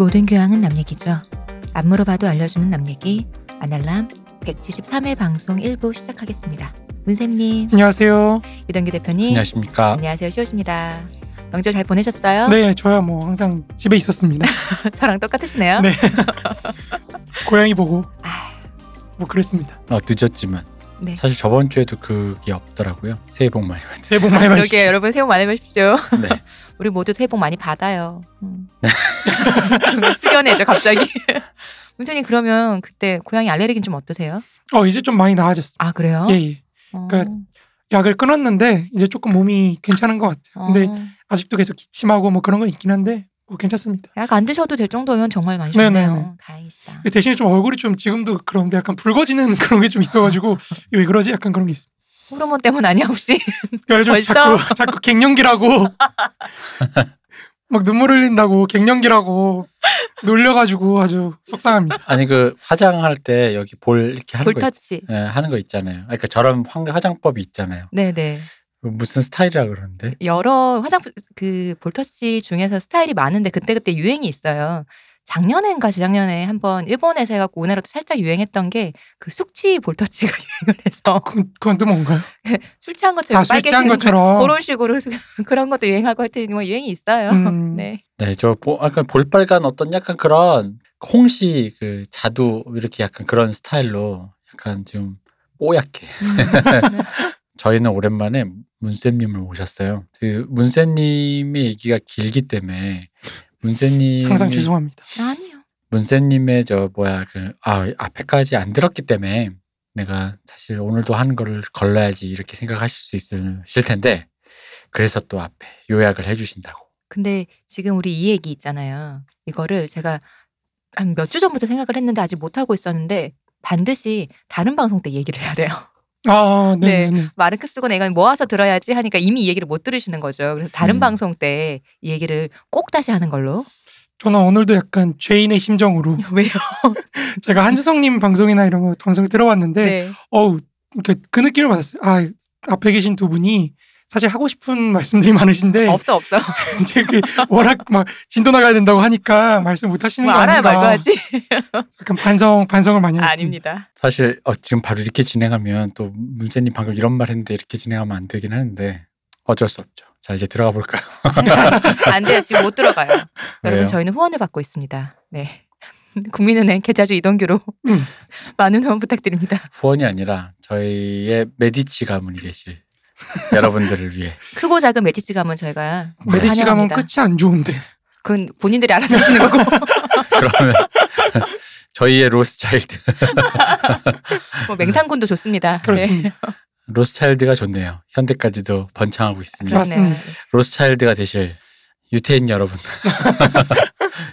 모든 교양은 남 얘기죠. 안 물어봐도 알려주는 남 얘기 아날람 173회 방송 1부 시작하겠습니다. 문쌤님, 안녕하세요. 이동규 대표님, 안녕하십니까. 안녕하세요. 시호십니다. 명절 잘 보내셨어요? 네, 저야 뭐 항상 집에 있었습니다. 저랑 똑같으시네요. 네. 고양이 보고 아, 뭐 그랬습니다. 어, 늦었지만 네. 사실 저번 주에도 그게 없더라고요. 새해 복 많이 받으세요. 새해 복 많이 그러게 받으십시오. 여러분 새해 복 많이 받으십시오. 네. 우리 모두 새해 복 많이 받아요. 음. 숙연해져 갑자기. 문쌤님 그러면 그때 고양이 알레르기는 좀 어떠세요? 어, 이제 좀 많이 나아졌어요. 아 그래요? 예, 예. 어. 그러니까 약을 끊었는데 이제 조금 몸이 괜찮은 것 같아요. 근데 어. 아직도 계속 기침하고 뭐 그런 건 있긴 한데 뭐 괜찮습니다. 약 안 드셔도 될 정도면 정말 많이 네, 좋네요. 네, 네. 다행이시다. 대신에 좀 얼굴이 좀 지금도 그런데 약간 붉어지는 그런 게 좀 있어가지고 왜 그러지? 약간 그런 게 있어요. 호르몬 때문 아니야 혹시? 그래서 벌써? 자꾸 자꾸 갱년기라고 막 눈물 흘린다고 갱년기라고 놀려가지고 아주 속상합니다. 아니 그 화장할 때 여기 볼 이렇게 하는 거 있, 볼터치. 예, 하는 거 있잖아요. 그러니까 저런 황- 화장법이 있잖아요. 네네. 그 무슨 스타일이라 그러는데 여러 화장 그 볼터치 중에서 스타일이 많은데 그때 그때 유행이 있어요. 작년엔가 재작년에 한번 일본에서 해갖고 우리나라도 살짝 유행했던 게 그 숙취 볼터치가 유행을 해서 그건, 그건 또 뭔가요? 술 취한 것처럼 아, 술 취한 빨개지는 것처럼. 그런 식으로 그런 것도 유행하고 하여튼 뭐 유행이 있어요. 음. 네. 네, 저 보, 약간 볼빨간 어떤 약간 그런 홍시 그 자두 이렇게 약간 그런 스타일로 약간 좀 뽀얗게 음. 저희는 오랜만에 문쌤님을 모셨어요. 그 문쌤님의 얘기가 길기 때문에 문쌤님 항상 죄송합니다. 아니요. 문쌤님의 저 뭐야 그 아 앞에까지 안 들었기 때문에 내가 사실 오늘도 하는 거를 걸러야지 이렇게 생각하실 수 있으실 텐데 그래서 또 앞에 요약을 해주신다고. 근데 지금 우리 이 얘기 있잖아요. 이거를 제가 한 몇 주 전부터 생각을 했는데 아직 못 하고 있었는데 반드시 다른 방송 때 얘기를 해야 돼요. 아, 네. 네, 네. 마르크 쓰고 내가 모아서 들어야지 하니까 이미 이 얘기를 못 들으시는 거죠. 그래서 다른 음. 방송 때 이 얘기를 꼭 다시 하는 걸로. 저는 오늘도 약간 죄인의 심정으로 왜요? 제가 한수성님 방송이나 이런 거 방송을 들어봤는데 네. 어우 그, 그 느낌을 받았어요. 아 앞에 계신 두 분이 사실 하고 싶은 말씀들이 많으신데 없어 없어. 이제 그 워낙 막 진도 나가야 된다고 하니까 말씀 못 하시는 뭐 거 알아야 아닌가 말도 하지. 약간 반성 반성을 많이 했습니다. 아닙니다. 사실 어, 지금 바로 이렇게 진행하면 또 문쌤님 방금 이런 말 했는데 이렇게 진행하면 안 되긴 하는데 어쩔 수 없죠. 자 이제 들어가 볼까요? 안 돼요. 지금 못 들어가요. 여러분 저희는 후원을 받고 있습니다. 네. 국민은행 계좌주 이동규로 음. 많은 후원 부탁드립니다. 후원이 아니라 저희의 메디치 가문이 계실 여러분들을 위해 크고 작은 메디치 가문 저희가 가문 환영합니다. 끝이 안 좋은데 그건 본인들이 알아서 하시는 거고 그러면 저희의 로스차일드 뭐 맹상군도 좋습니다. 네. 그렇습니다. 로스차일드가 좋네요. 현대까지도 번창하고 그렇- 맞습니다. 로스차일드가 되실 유태인 여러분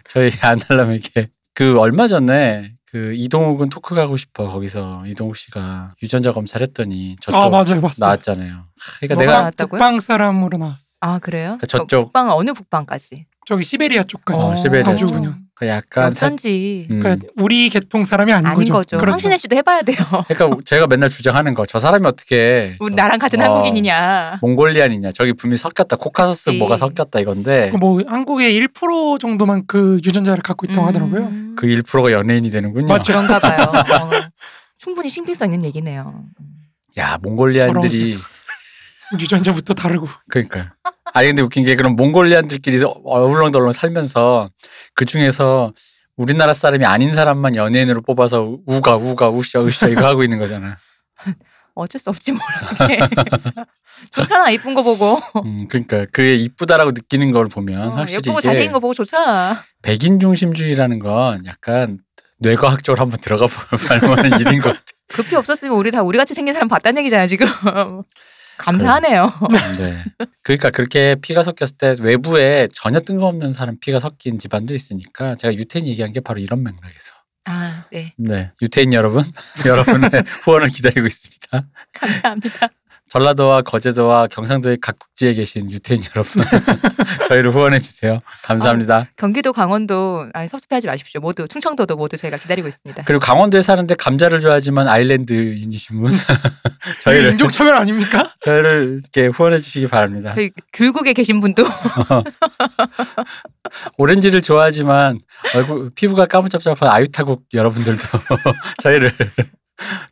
저희 아날람에게 그 얼마 전에 그 이동욱은 토크 가고 싶어 거기서 이동욱 씨가 유전자 검사를 했더니 저쪽 아 맞아요. 나왔잖아요. 그러니까 내가 나왔다고요? 북방 사람으로 나왔어. 아 그래요? 그 저쪽- 북방 어느 북방까지? 저기 시베리아 쪽까지. 어, 시베리아 아주 쪽. 그냥. 그 약간 사- 어쩐지 음, 그러니까 우리 계통 사람이 아닌, 아닌 거죠. 그렇죠. 황신혜 씨도 해봐야 돼요. 그러니까 제가 맨날 주장하는 거 저 사람이 어떻게 우리 저- 나랑 같은 어, 한국인이냐? 몽골리안이냐 저기 분명히 섞였다 코카서스 그치. 뭐가 섞였다 이건데 뭐 한국의 1% 정도만 그 유전자를 갖고 있다고 하더라고요. 음, 그 1%가 연예인이 되는군요. 맞죠. 그런가 봐요. 어, 충분히 신빙성 있는 얘기네요. 야 몽골리안들이 유전자부터 다르고. 그러니까 아니 근데 웃긴 게 그런 몽골리안들끼리 어울렁덜렁 살면서 그 중에서 우리나라 사람이 아닌 사람만 연예인으로 뽑아서 우가 우가 우샤 우샤 이거 하고 있는 거잖아. 어쩔 수 없지 뭘 어떻게. 좋잖아 이쁜 거 보고. 음, 그러니까 그게 이쁘다라고 느끼는 걸 보면 어, 확실히 예쁘고 잘생긴 거 보고 좋잖아. 백인 중심주의라는 건 약간 뇌과학적으로 한번 들어가 볼 만한 일인 것 같아. 급히 없었으면 우리 다 우리 같이 생긴 사람 봤다는 얘기잖아 지금. 감사하네요. 네. 그러니까 그렇게 피가 섞였을 때 외부에 전혀 뜬금없는 사람 피가 섞인 집안도 있으니까 제가 유태인 얘기한 게 바로 이런 맥락에서. 아, 네. 네. 유태인 여러분, 여러분의 후원을 기다리고 있습니다. 감사합니다. 전라도와 거제도와 경상도의 각 국지에 계신 유태인 여러분, 저희를 후원해 주세요. 감사합니다. 경기도, 강원도 아니 섭섭해하지 마십시오. 모두 충청도도 모두 저희가 기다리고 있습니다. 그리고 강원도에 사는데 감자를 좋아하지만 아일랜드인이신 분, 저희 저희를 인종 차별 아닙니까? 저희를 이렇게 후원해 주시기 바랍니다. 저희 귤국에 계신 분도 오렌지를 좋아하지만 얼굴 피부가 까무잡잡한 아유타국 여러분들도 저희를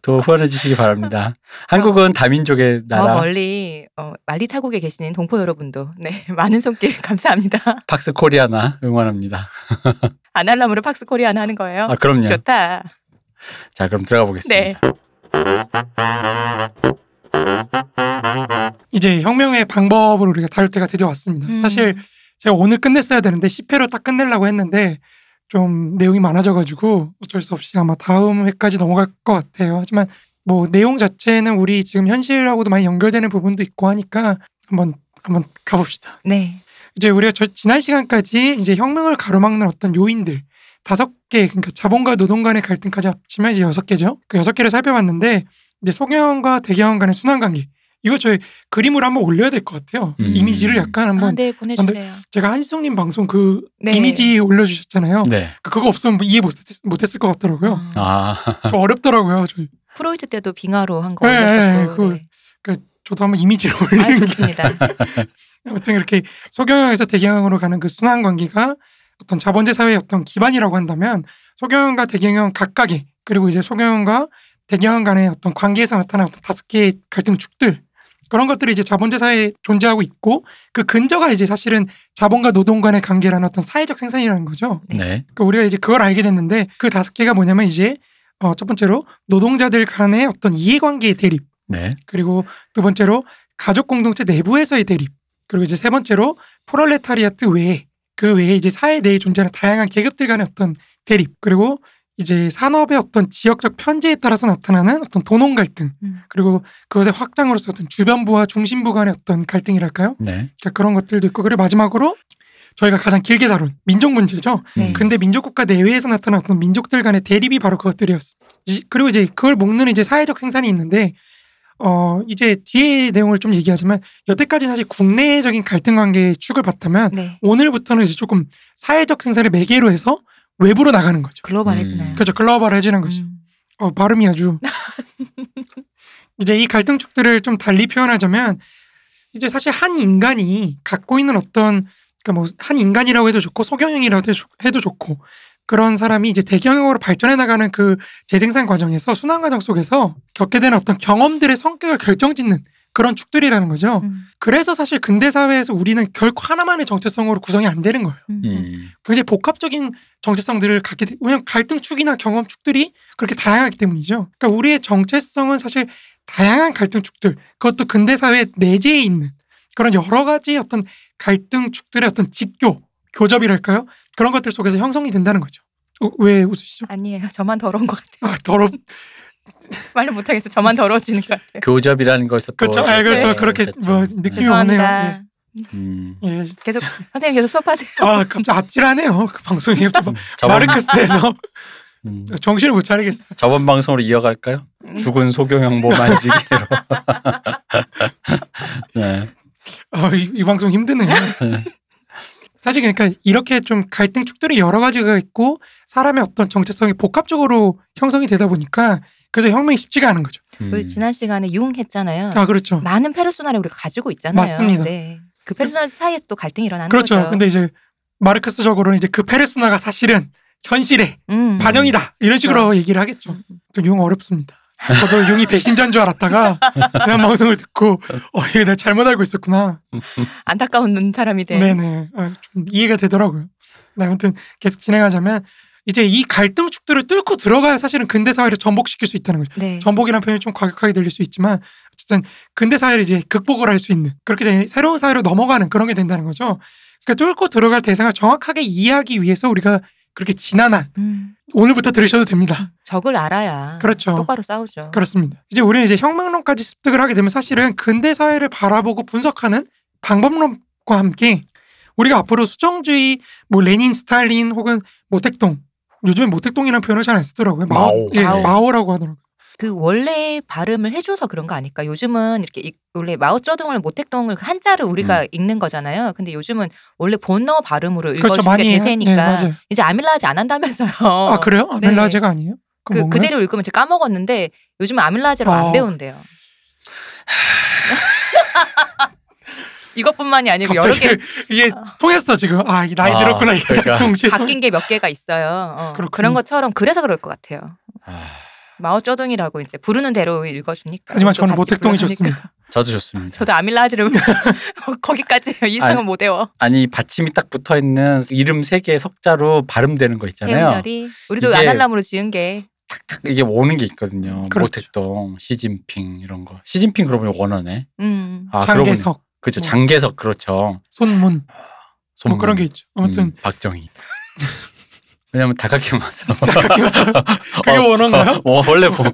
또 후원해 주시기 바랍니다. 한국은 다민족의 저 나라 멀리 어, 말리 타고 계시는 동포 여러분도 네 많은 손길 감사합니다. 팍스 코리아나 응원합니다. 아날람으로 팍스 코리아나 하는 거예요. 아 그럼요. 좋다. 자 그럼 들어가 보겠습니다. 네. 이제 혁명의 방법을 우리가 다룰 때가 드디어 왔습니다. 음. 사실 제가 오늘 끝냈어야 되는데 10회로 딱 끝내려고 했는데 좀 내용이 많아져가지고 어쩔 수 없이 아마 다음 회까지 넘어갈 것 같아요. 하지만 뭐 내용 자체는 우리 지금 현실하고도 많이 연결되는 부분도 있고 하니까 한번 한번 가봅시다. 네. 이제 우리가 저 지난 시간까지 이제 혁명을 가로막는 어떤 요인들 다섯 개 그러니까 자본과 노동 간의 갈등까지 합치면 이제 여섯 개죠. 그 여섯 개를 살펴봤는데 이제 소경영과 대경영 간의 순환 관계 이거 저희 그림으로 한번 올려야 될 것 같아요. 음. 이미지를 약간 아, 한번 네 보내주세요. 제가 한승님 방송 그 네. 이미지 올려주셨잖아요. 네. 그거 없으면 이해 못했, 못했을 것 같더라고요. 음. 아좀 어렵더라고요. 저, 프로이트 때도 빙하로 한거 네, 올렸었고. 그- 네. 저도 한번 이미지를 아 올리는 게 좋습니다. 아무튼 이렇게 소경영에서 대경영으로 가는 그 순환 관계가 어떤 자본제 사회의 어떤 기반이라고 한다면 소경영과 대경영 각각의 그리고 이제 소경영과 대경영 간의 어떤 관계에서 나타나는 어떤 다섯 개의 갈등 축들 그런 것들이 이제 자본제 사회에 존재하고 있고 그 근저가 이제 사실은 자본과 노동 간의 관계라는 어떤 사회적 생산이라는 거죠. 네. 네. 그러니까 우리가 이제 그걸 알게 됐는데 그 다섯 개가 뭐냐면 이제 어, 첫 번째로 노동자들 간의 어떤 이해관계의 대립 네. 그리고 두 번째로 가족 공동체 내부에서의 대립 그리고 이제 세 번째로 프롤레타리아트 외에 그 외에 이제 사회 내에 존재하는 다양한 계급들 간의 어떤 대립 그리고 이제 산업의 어떤 지역적 편제에 따라서 나타나는 어떤 도농 갈등 음. 그리고 그것의 확장으로서 어떤 주변부와 중심부 간의 어떤 갈등이랄까요? 네. 그러니까 그런 것들도 있고 그리고 마지막으로 저희가 가장 길게 다룬 민족 문제죠. 네. 음. 근데 민족 국가 내외에서 나타난 어떤 민족들 간의 대립이 바로 그것들이었어. 이- 그리고 이제 그걸 묶는 이제 사회적 생산이 있는데 어 이제 뒤에 내용을 좀 얘기하지만 여태까지 사실 국내적인 갈등 관계의 축을 봤다면 네. 오늘부터는 이제 조금 사회적 생산을 매개로 해서 외부로 나가는 거죠. 글로벌해지나요? 음. 그렇죠. 글로벌해지는 거죠. 음. 어 발음이 아주 이제 이 갈등 축들을 좀 달리 표현하자면 이제 사실 한 인간이 갖고 있는 어떤 그러니까 뭐 한 인간이라고 해도 좋고 소경영이라고 해도 좋고 그런 사람이 이제 대경영으로 발전해 나가는 그 재생산 과정에서 순환 과정 속에서 겪게 되는 어떤 경험들의 성격을 결정짓는 그런 축들이라는 거죠. 음. 그래서 사실 근대 사회에서 우리는 결코 하나만의 정체성으로 구성이 안 되는 거예요. 음. 음. 굉장히 복합적인 정체성들을 갖게 돼. 왜냐하면 갈등 축이나 경험 축들이 그렇게 다양하기 때문이죠. 그러니까 우리의 정체성은 사실 다양한 갈등 축들, 그것도 근대 사회 내재해 있는 그런 여러 가지 어떤 갈등 축들의 어떤 직교, 교접이랄까요? 그런 것들 속에서 형성이 된다는 거죠. 어, 왜 웃으시죠? 아니에요. 저만 더러운 것 같아요. 아, 더럽. 말을 못하겠어. 저만 더러워지는 것 같아요. 교접이라는 것도 그렇죠. 아, 그렇죠. 네. 그렇게 뭐 느낌이. 오네요. 음. 예. 예. 계속 선생님 계속 수업하세요. 아, 갑자기 아찔하네요. 그 방송이 저번, 마르크스에서 음. 정신을 못 차리겠어. 저번 방송으로 이어갈까요? 음. 죽은 소경영 모 만지기로. 네. 아, 이, 이 방송 힘드네요. 사실 그러니까 이렇게 좀 갈등 축들이 여러 가지가 있고 사람의 어떤 정체성이 복합적으로 형성이 되다 보니까 그래서 혁명이 쉽지가 않은 거죠. 음. 우리 지난 시간에 융했잖아요. 아 그렇죠. 많은 페르소나를 우리가 가지고 있잖아요. 맞습니다. 네. 그 페르소나 사이에서 또 갈등이 일어나는 그렇죠. 거죠. 근데 이제 마르크스적으로는 이제 그 페르소나가 사실은 현실의 음. 반영이다 이런 식으로 얘기를 하겠죠. 음, 음. 또융 어렵습니다. 저도 융이 배신자인 줄 알았다가 지난 방송을 듣고 어 이게 내가 잘못 알고 있었구나. 안타까운 사람이 돼. 네네. 아, 좀 이해가 되더라고요. 네, 아무튼 계속 진행하자면 이제 이 갈등 축들을 뚫고 들어가야 사실은 근대 사회를 전복시킬 수 있다는 거죠. 네. 전복이라는 표현이 좀 과격하게 들릴 수 있지만 어쨌든 근대 사회를 이제 극복을 할 수 있는 그렇게 되 새로운 사회로 넘어가는 그런 게 된다는 거죠. 그러니까 뚫고 들어갈 대상을 정확하게 이해하기 위해서 우리가 그렇게 지난한 음. 오늘부터 들으셔도 됩니다. 적을 알아야 그렇죠. 똑바로 싸우죠. 그렇습니다. 이제 우리는 이제 혁명론까지 습득을 하게 되면 사실은 근대 사회를 바라보고 분석하는 방법론과 함께 우리가 앞으로 수정주의, 뭐 레닌, 스탈린 혹은 모택동 요즘에 모택동이라는 표현을 잘 안 쓰더라고요. 마오, 마오. 예, 마오. 마오라고 하더라고요. 그 원래 발음을 해줘서 그런 거 아닐까? 요즘은 이렇게 이- 원래 마오쩌둥을 모택동을 그 한자를 우리가 음. 읽는 거잖아요. 근데 요즘은 원래 본어 발음으로 그렇죠, 읽어주는 많이 게 해요. 대세니까 예. 이제 아밀라제 안 한다면서요. 아 그래요? 네. 아멜라제가 아니에요? 그 뭔가요? 그대로 읽으면 제가 까먹었는데 요즘 아밀라제로 아. 안 배운대요. 이것뿐만이 아니고 여러 개 이게 통했어 지금. 아, 이 나이 아, 들었구나 이게 그러니까. 동시에 통- 바뀐 게 몇 개가 있어요. 어. 그런 것처럼 그래서 그럴 것 같아요. 아, 마오쩌둥이라고 이제 부르는 대로 읽어주니까. 하지만 또 저는 모택동이. 좋습니다. 저도 좋습니다. 저도 아밀라즈를 거기까지 이상은 아니, 못 외워. 아니 받침이 딱 붙어 있는 이름 세개 석자로 발음되는 거 있잖아요. 해운절이 우리도 아날람으로 지은 게탁 이게 오는 게 있거든요. 그렇죠. 모택동, 시진핑 이런 거. 시진핑 보니 원어네. 음. 아, 장계석, 그렇죠. 뭐. 장계석 그렇죠. 손문 뭐 손문. 그런 게 있죠. 아무튼 음, 박정희. 왜냐면 다카키 마사. 딱히 봐서 그게 어, 원어인가요? 어, 원래 뭐,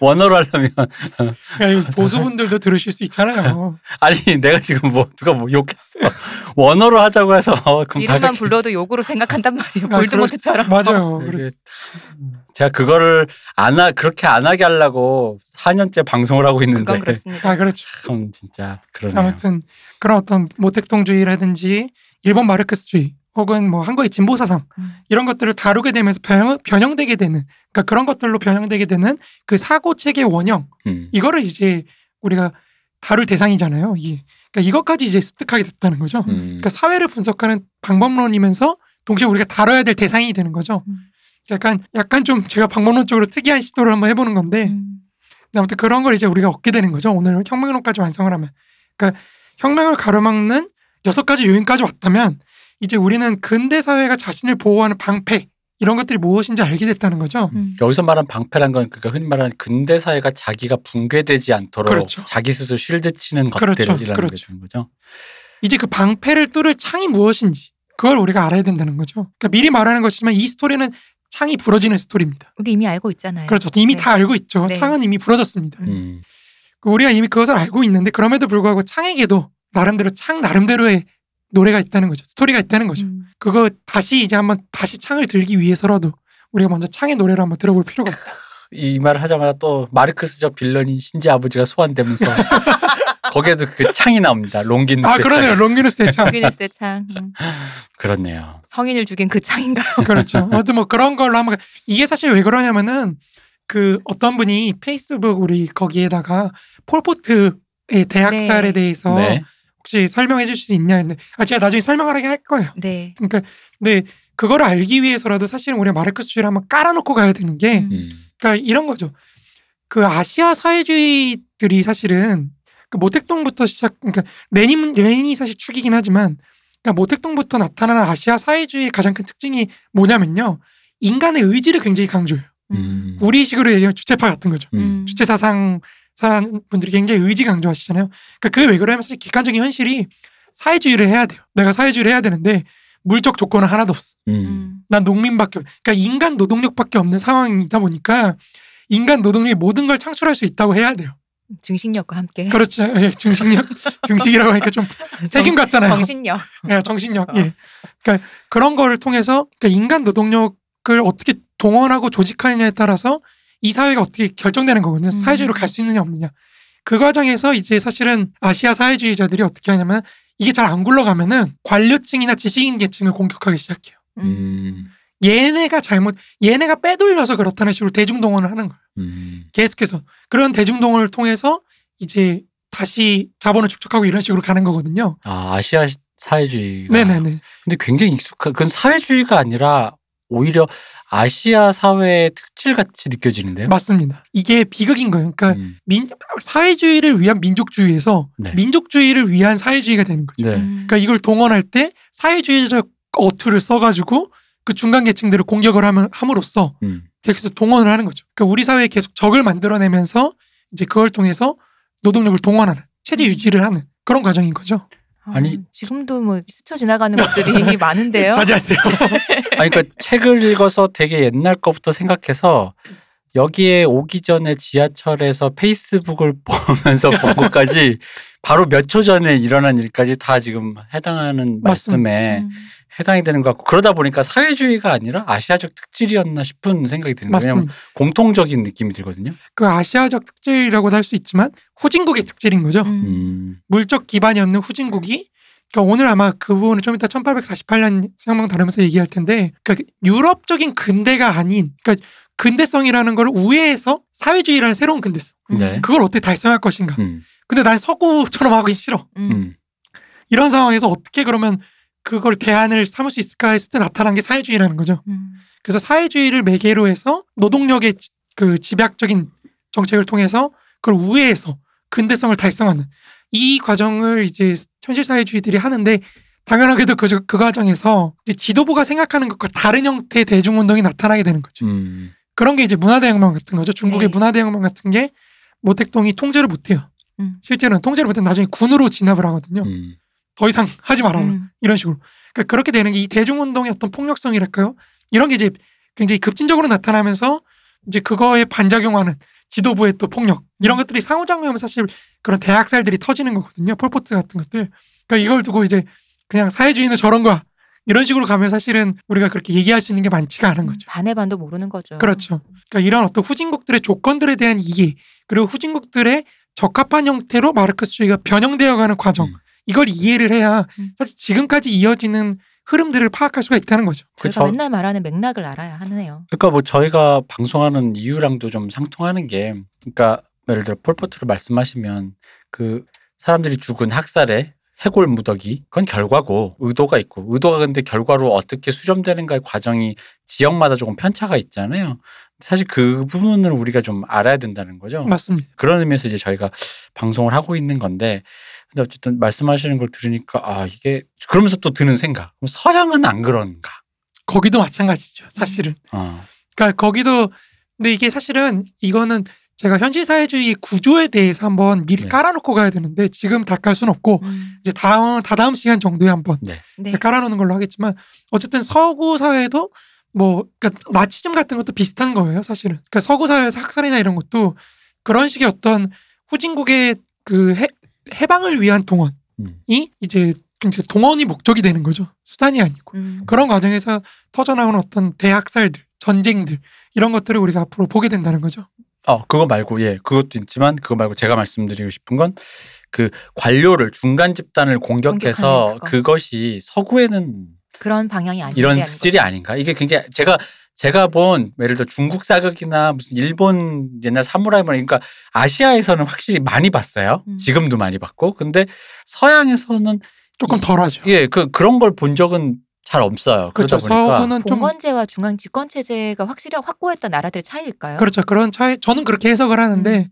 원어로 하려면 야, 보수분들도 들으실 수 있잖아요. 아니 내가 지금 뭐 누가 뭐 욕했어. 원어로 하자고 해서 그럼 이름만 다카키 불러도 욕으로 생각한단 말이에요. 아, 볼드모트처럼. 맞아요. 이게 그래서 제가 그거를 안 하, 그렇게 안 하게 하려고 4년째 방송을 하고 있는데 그건 그렇습니다. 아 그렇죠. 참 진짜 그러네요. 아무튼 그런 어떤 모택동주의라든지 일본 마르크스주의 혹은 뭐 한국의 진보 사상 음. 이런 것들을 다루게 되면서 변형, 변형되게 되는 그러니까 그런 것들로 변형되게 되는 그 사고 체계 원형 음. 이거를 이제 우리가 다룰 대상이잖아요. 이게 그러니까 이것까지 이제 습득하게 됐다는 거죠. 음. 그러니까 사회를 분석하는 방법론이면서 동시에 우리가 다뤄야 될 대상이 되는 거죠. 음. 약간 약간 좀 제가 방법론적으로 특이한 시도를 한번 해보는 건데 음. 아무튼 그런 걸 이제 우리가 얻게 되는 거죠. 오늘 혁명론까지 완성을 하면. 그러니까 혁명을 가로막는 여섯 가지 요인까지 왔다면 이제 우리는 근대 사회가 자신을 보호하는 방패 이런 것들이 무엇인지 알게 됐다는 거죠. 음. 여기서 말한 방패란 건 그러니까 흔히 말하는 근대 사회가 자기가 붕괴되지 않도록 그렇죠. 자기 스스로 shield 치는 그렇죠. 것들이라는 그렇죠. 게 되는 거죠. 이제 그 방패를 뚫을 창이 무엇인지 그걸 우리가 알아야 된다는 거죠. 그러니까 미리 말하는 것이지만 이 스토리는 창이 부러지는 스토리입니다. 우리 이미 알고 있잖아요. 그렇죠. 이미 네. 다 알고 있죠. 네. 창은 이미 부러졌습니다. 음. 음. 우리가 이미 그것을 알고 있는데 그럼에도 불구하고 창에게도 나름대로 창 나름대로의 노래가 있다는 거죠. 스토리가 있다는 거죠. 음. 그거 다시 이제 한번 다시 창을 들기 위해서라도 우리가 먼저 창의 노래를 한번 들어볼 필요가 있다. 이 말을 하자마자 또 마르크스적 villain인 신지 아버지가 소환되면서 거기에도 그 창이 나옵니다. 롱기누스 아 그러네요. 롱기누스의 창. 롱기누스의 창. 음. 그렇네요. 성인을 죽인 그 창인가요? 그렇죠. 아무튼 뭐 그런 걸로 한번 가- 이게 사실 왜 그러냐면은 그 어떤 분이 페이스북 우리 거기에다가 폴포트의 대학살에 네. 대해서 네. 혹시 설명해 줄 수 있냐 했는데 아 제가 나중에 설명을 하게 할 거예요. 네. 그러니까 근데 그거를 알기 위해서라도 사실은 우리가 마르크스주의를 한번 깔아놓고 가야 되는 게 음. 음. 그러니까 이런 거죠. 그 아시아 사회주의들이 사실은 그 모택동부터 시작, 그러니까 레닌 레닌이 사실 축이긴 하지만, 그러니까 모택동부터 나타나는 아시아 사회주의의 가장 큰 특징이 뭐냐면요, 인간의 의지를 굉장히 강조해요. 음. 우리식으로 얘기하면 주체파 같은 거죠. 음. 주체 사상 사는 분들이 굉장히 의지 강조하시잖아요. 그러니까 그게 왜 그러냐면 사실 객관적인 현실이 사회주의를 해야 돼요. 내가 사회주의를 해야 되는데 물적 조건은 하나도 없어. 음. 음. 난 농민밖에 없- 그러니까 인간 노동력밖에 없는 상황이다 보니까 인간 노동력이 모든 걸 창출할 수 있다고 해야 돼요. 증식력과 함께. 그렇죠. 예, 증식력, 증식이라고 하니까 좀 책임 같잖아요. 정신력. 예, 정신력. 예. 그러니까 그런 거를 통해서 그러니까 인간 노동력을 어떻게 동원하고 조직하느냐에 따라서 이 사회가 어떻게 결정되는 거거든요. 음. 사회주의로 갈 수 있느냐 없느냐. 그 과정에서 이제 사실은 아시아 사회주의자들이 어떻게 하냐면 이게 잘 안 굴러가면은 관료층이나 지식인 계층을 공격하기 시작해요. 음. 얘네가 잘못, 얘네가 빼돌려서 그렇다는 식으로 대중동원을 하는 거예요. 음. 계속해서. 그런 대중동원을 통해서 이제 다시 자본을 축적하고 이런 식으로 가는 거거든요. 아 아시아 시- 사회주의가 네네네. 근데 굉장히 익숙한 그건 사회주의가 아니라 오히려 아시아 사회의 특질 같이 느껴지는데요. 맞습니다. 이게 비극인 거예요. 그러니까 음. 민, 사회주의를 위한 민족주의에서 네. 민족주의를 위한 사회주의가 되는 거죠. 네. 음. 그러니까 이걸 동원할 때 사회주의적 어투를 써가지고 그 중간 계층들을 공격을 하면, 함으로써 음. 계속 동원을 하는 거죠. 그러니까 우리 사회에 계속 적을 만들어내면서 이제 그걸 통해서 노동력을 동원하는 체제 유지를 하는 그런 과정인 거죠. 아니, 어, 지금도 뭐 스쳐 지나가는 것들이 많은데요. 자제하세요. 아니 그러니까 책을 읽어서 되게 옛날 거부터 생각해서 여기에 오기 전에 지하철에서 페이스북을 보면서 본 것까지 바로 몇 초 전에 일어난 일까지 다 지금 해당하는 맞습니다. 말씀에 음. 해당이 되는 것 같고 그러다 보니까 사회주의가 아니라 아시아적 특질이었나 싶은 생각이 드는 거예요. 왜냐하면. 공통적인 느낌이 들거든요. 그 아시아적 특질이라고도 할 수 있지만 후진국의 특질인 거죠. 음. 음. 물적 기반이 없는 후진국이 그러니까 오늘 아마 그 부분은 좀 이따 1848년 생각만 다루면서 얘기할 텐데 그러니까 유럽적인 근대가 아닌 그러니까 근대성이라는 걸 우회해서 사회주의라는 새로운 근대성 네. 그걸 어떻게 달성할 것인가 음. 근데 난 서구처럼 하기 싫어 음. 음. 이런 상황에서 어떻게 그러면 그걸 대안을 삼을 수 있을까 했을 때 나타난 게 사회주의라는 거죠. 음. 그래서 사회주의를 매개로 해서 노동력의 지- 그 집약적인 정책을 통해서 그걸 우회해서 근대성을 달성하는 이 과정을 이제 현실 사회주의들이 하는데 당연하게도 그, 그 과정에서 이제 지도부가 생각하는 것과 다른 형태의 대중운동이 나타나게 되는 거죠. 음. 그런 게 이제 문화대혁명 같은 거죠. 중국의 네. 문화대혁명 같은 게 모택동이 통제를 못해요. 음. 실제로는 통제를 못해 나중에 군으로 진압을 하거든요. 음. 더 이상 하지 말아라. 음. 이런 식으로. 그러니까 그렇게 되는 게 이 대중운동의 어떤 폭력성이랄까요? 이런 게 이제 굉장히 급진적으로 나타나면서 이제 그거에 반작용하는 지도부의 또 폭력 이런 것들이 상호작용하면 사실 그런 대학살들이 터지는 거거든요. 폴포트 같은 것들. 그러니까 이걸 두고 이제 그냥 사회주의는 저런 거야. 이런 식으로 가면 사실은 우리가 그렇게 얘기할 수 있는 게 많지가 않은 거죠. 반의 반도 모르는 거죠. 그렇죠. 그러니까 이런 어떤 후진국들의 조건들에 대한 이해 그리고 후진국들의 적합한 형태로 마르크스주의가 변형되어가는 과정 음. 이걸 이해를 해야 음. 사실 지금까지 이어지는 흐름들을 파악할 수가 있다는 거죠. 그쵸. 맨날 말하는 맥락을 알아야 하네요. 그러니까 뭐 저희가 방송하는 이유랑도 좀 상통하는 게 그러니까 예를 들어 폴포트로 말씀하시면 그 사람들이 죽은 학살의 해골 무더기 그건 결과고 의도가 있고 의도가 근데 결과로 어떻게 수렴되는가의 과정이 지역마다 조금 편차가 있잖아요. 사실 그 부분을 우리가 좀 알아야 된다는 거죠. 맞습니다. 그런 의미에서 이제 저희가 방송을 하고 있는 건데 근데 어쨌든 말씀하시는 걸 들으니까 아 이게 그러면서 또 드는 생각 그럼 서양은 안 그런가? 거기도 마찬가지죠. 사실은. 어. 그러니까 거기도 근데 이게 사실은 이거는 제가 현실 사회주의 구조에 대해서 한번 미리 네. 깔아놓고 가야 되는데 지금 다 깔 수는 없고 음. 이제 다음 다다음 시간 정도에 한번 네. 네. 제가 깔아놓는 걸로 하겠지만 어쨌든 서구 사회도 뭐 그러니까 나치즘 같은 것도 비슷한 거예요 사실은 그러니까 서구 사회에서 학살이나 이런 것도 그런 식의 어떤 후진국의 그 해, 해방을 위한 동원이 음. 이제 동원이 목적이 되는 거죠 수단이 아니고 음. 그런 과정에서 터져나오는 어떤 대학살들 전쟁들 이런 것들을 우리가 앞으로 보게 된다는 거죠 어 그거 말고 예 그것도 있지만 그거 말고 제가 말씀드리고 싶은 건 그 관료를 중간 집단을 공격해서. 그것이 서구에는 그런 방향이 아니지 이런 특질이 아닌가 이게 굉장히 제가 제가 본 예를 들어 중국 사극이나 무슨 일본 옛날 사무라이 뭐 그러니까 아시아에서는 확실히 많이 봤어요 음. 지금도 많이 봤고 근데 서양에서는 조금 이- 덜하죠 예 그 그런 걸 본 적은 잘 없어요 그렇죠 서구는 좀 봉건제와 중앙 집권 체제가 확실히 확고했던 나라들의 차이일까요? 그렇죠 그런 차이 저는 그렇게 해석을 하는데 음.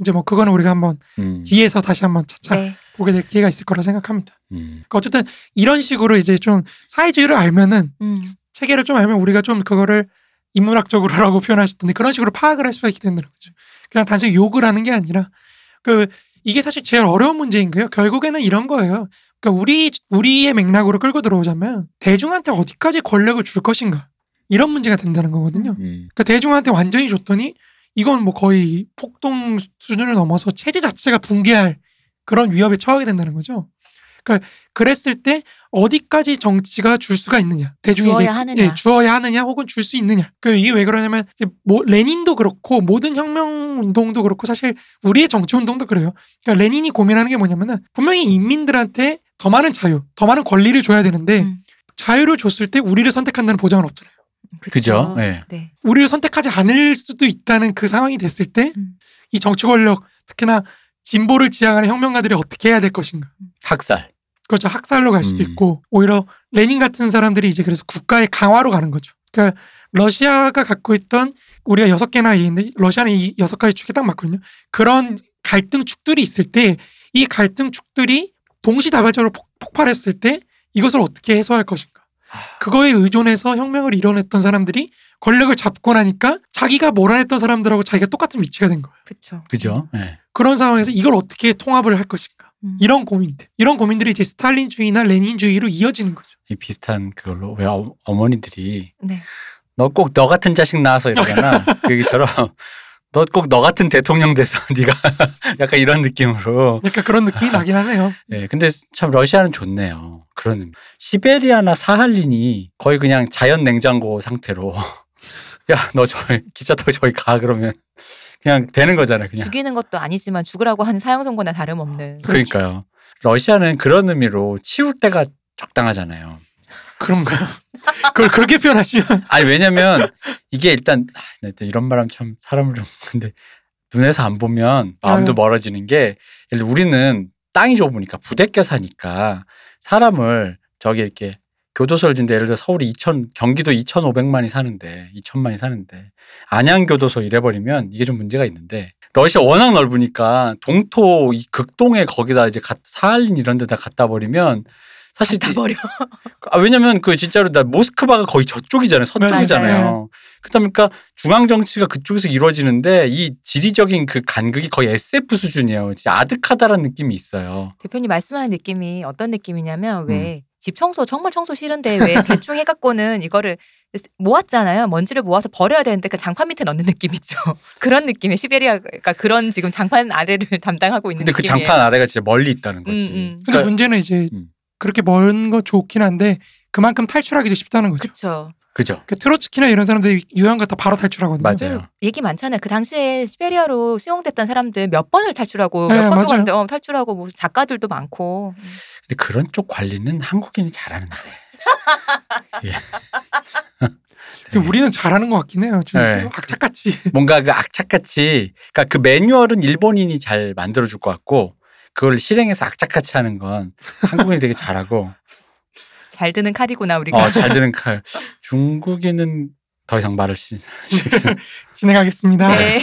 이제 뭐 그거는 우리가 한번 음, 뒤에서 다시 한번 차차 네. 보게 될 기회가 있을 거라 생각합니다. 음. 그러니까 어쨌든 이런 식으로 이제 좀 사회주의를 알면은 음. 체계를 좀 알면 우리가 좀 그거를 인문학적으로라고 표현하셨던데 그런 식으로 파악을 할 수가 있게 된다는 거죠. 그냥 단순히 욕을 하는 게 아니라 그 이게 사실 제일 어려운 문제인 거예요. 결국에는 이런 거예요. 그러니까 우리 우리의 맥락으로 끌고 들어오자면 대중한테 어디까지 권력을 줄 것인가 이런 문제가 된다는 거거든요. 음. 그러니까 대중한테 완전히 줬더니 이건 뭐 거의 폭동 수준을 넘어서 체제 자체가 붕괴할 그런 위협에 처하게 된다는 거죠. 그러니까 그랬을 때 어디까지 정치가 줄 수가 있느냐, 대중에게 주어야 하느냐. 예, 주어야 하느냐, 혹은 줄 수 있느냐. 그 이게 왜 그러냐면 뭐 레닌도 그렇고 모든 혁명 운동도 그렇고 사실 우리의 정치 운동도 그래요. 그러니까 레닌이 고민하는 게 뭐냐면은 분명히 인민들한테 더 많은 자유, 더 많은 권리를 줘야 되는데 음. 자유를 줬을 때 우리를 선택한다는 보장은 없잖아요. 그죠? 네. 네. 우리를 선택하지 않을 수도 있다는 그 상황이 됐을 때이 음. 정치 권력 특히나 진보를 지향하는 혁명가들이 어떻게 해야 될 것인가 학살 그렇죠 학살로 갈 수도 음. 있고 오히려 레닌 같은 사람들이 이제 그래서 국가의 강화로 가는 거죠 그러니까 러시아가 갖고 있던 우리가 여섯 개나 있는데 러시아는 이 여섯 가지 축에 딱 맞거든요 그런 갈등 축들이 있을 때 이 갈등 축들이 동시다발적으로 폭, 폭발했을 때 이것을 어떻게 해소할 것인가 그거에 의존해서 혁명을 이뤄냈던 사람들이 권력을 잡고 나니까 자기가 몰아냈던 사람들하고 자기가 똑같은 위치가 된 거예요. 그렇죠. 그죠? 예. 그런 상황에서 이걸 어떻게 통합을 할 것인가. 음. 이런 고민들. 이런 고민들이 이제 스탈린주의나 레닌주의로 이어지는 거죠. 이 비슷한 그걸로 왜 어, 어머니들이 네. 너꼭 너 같은 자식 낳아서 이러잖아. 그 얘기처럼 너 꼭 너 같은 대통령 돼서 네가 약간 이런 느낌으로. 약간 그런 느낌이 나긴 하네요. 예. 근데 참 러시아는 좋네요. 그런. 시베리아나 사할린이 거의 그냥 자연 냉장고 상태로 야 너 저기 기차 타고 저기 가 그러면 그냥 되는 거잖아요. 그냥. 죽이는 것도 아니지만 죽으라고 하는 사형 선고나 다름없는. 그러니까요. 러시아는 그런 의미로 치울 때가 적당하잖아요. 그런가요? 그걸 그렇게 표현하시면 아니 왜냐면 이게 일단 아, 나또 이런 말하면 참 사람을 좀 근데 눈에서 안 보면 마음도 아유. 멀어지는 게 예를 들어 우리는 땅이 좁으니까 부대껴 사니까 사람을 저기 이렇게 교도소를 진데 예를 들어 서울이 2천 경기도 2,500만이 사는데 2천만이 사는데 안양 교도소 이래버리면 이게 좀 문제가 있는데 러시아 워낙 넓으니까 동토 이 극동에 거기다 이제 가- 사할린 이런 데다 갖다 버리면 사실 다 버려. 아, 왜냐면 그 진짜로 나 모스크바가 거의 저쪽이잖아요. 서쪽이잖아요. 그러다 보니까 중앙 정치가 그쪽에서 이루어지는데 이 지리적인 그 간극이 거의 SF 수준이에요. 진짜 아득하다라는 느낌이 있어요. 대표님 말씀하는 느낌이 어떤 느낌이냐면 음. 왜집 청소 정말 청소 싫은데 왜 대충 해갖고는 이거를 모았잖아요. 먼지를 모아서 버려야 되는데 그 장판 밑에 넣는 느낌 있죠. 그런 느낌의 시베리아가 그런 지금 장판 아래를 담당하고 있는 근데 그 느낌이에요. 장판 아래가 진짜 멀리 있다는 거지. 음, 음. 근데 그러니까 문제는 이제 음. 그렇게 먼 거 좋긴 한데 그만큼 탈출하기도 쉽다는 거죠. 그쵸. 그죠. 그 트로츠키나 이런 사람들이 유한 거다 바로 탈출하거든요. 맞아요. 얘기 많잖아요. 그 당시에 시베리아로 수용됐던 사람들 몇 번을 탈출하고 네, 몇 번도 맞아요. 갔는데 어, 탈출하고 뭐 작가들도 많고. 근데 그런 쪽 관리는 한국인이 잘하는데. 예. 그 우리는 잘하는 것 같긴 해요. 좀 네. 악착같이. 뭔가 그 악착같이 그러니까 그 매뉴얼은 일본인이 잘 만들어 줄 것 같고 그걸 실행해서 악착같이 하는 건 한국인이 되게 잘하고 잘 드는 칼이구나 우리가. 어, 잘 드는 칼. 중국인은 더 이상 말을 시. 진행하겠습니다. 네.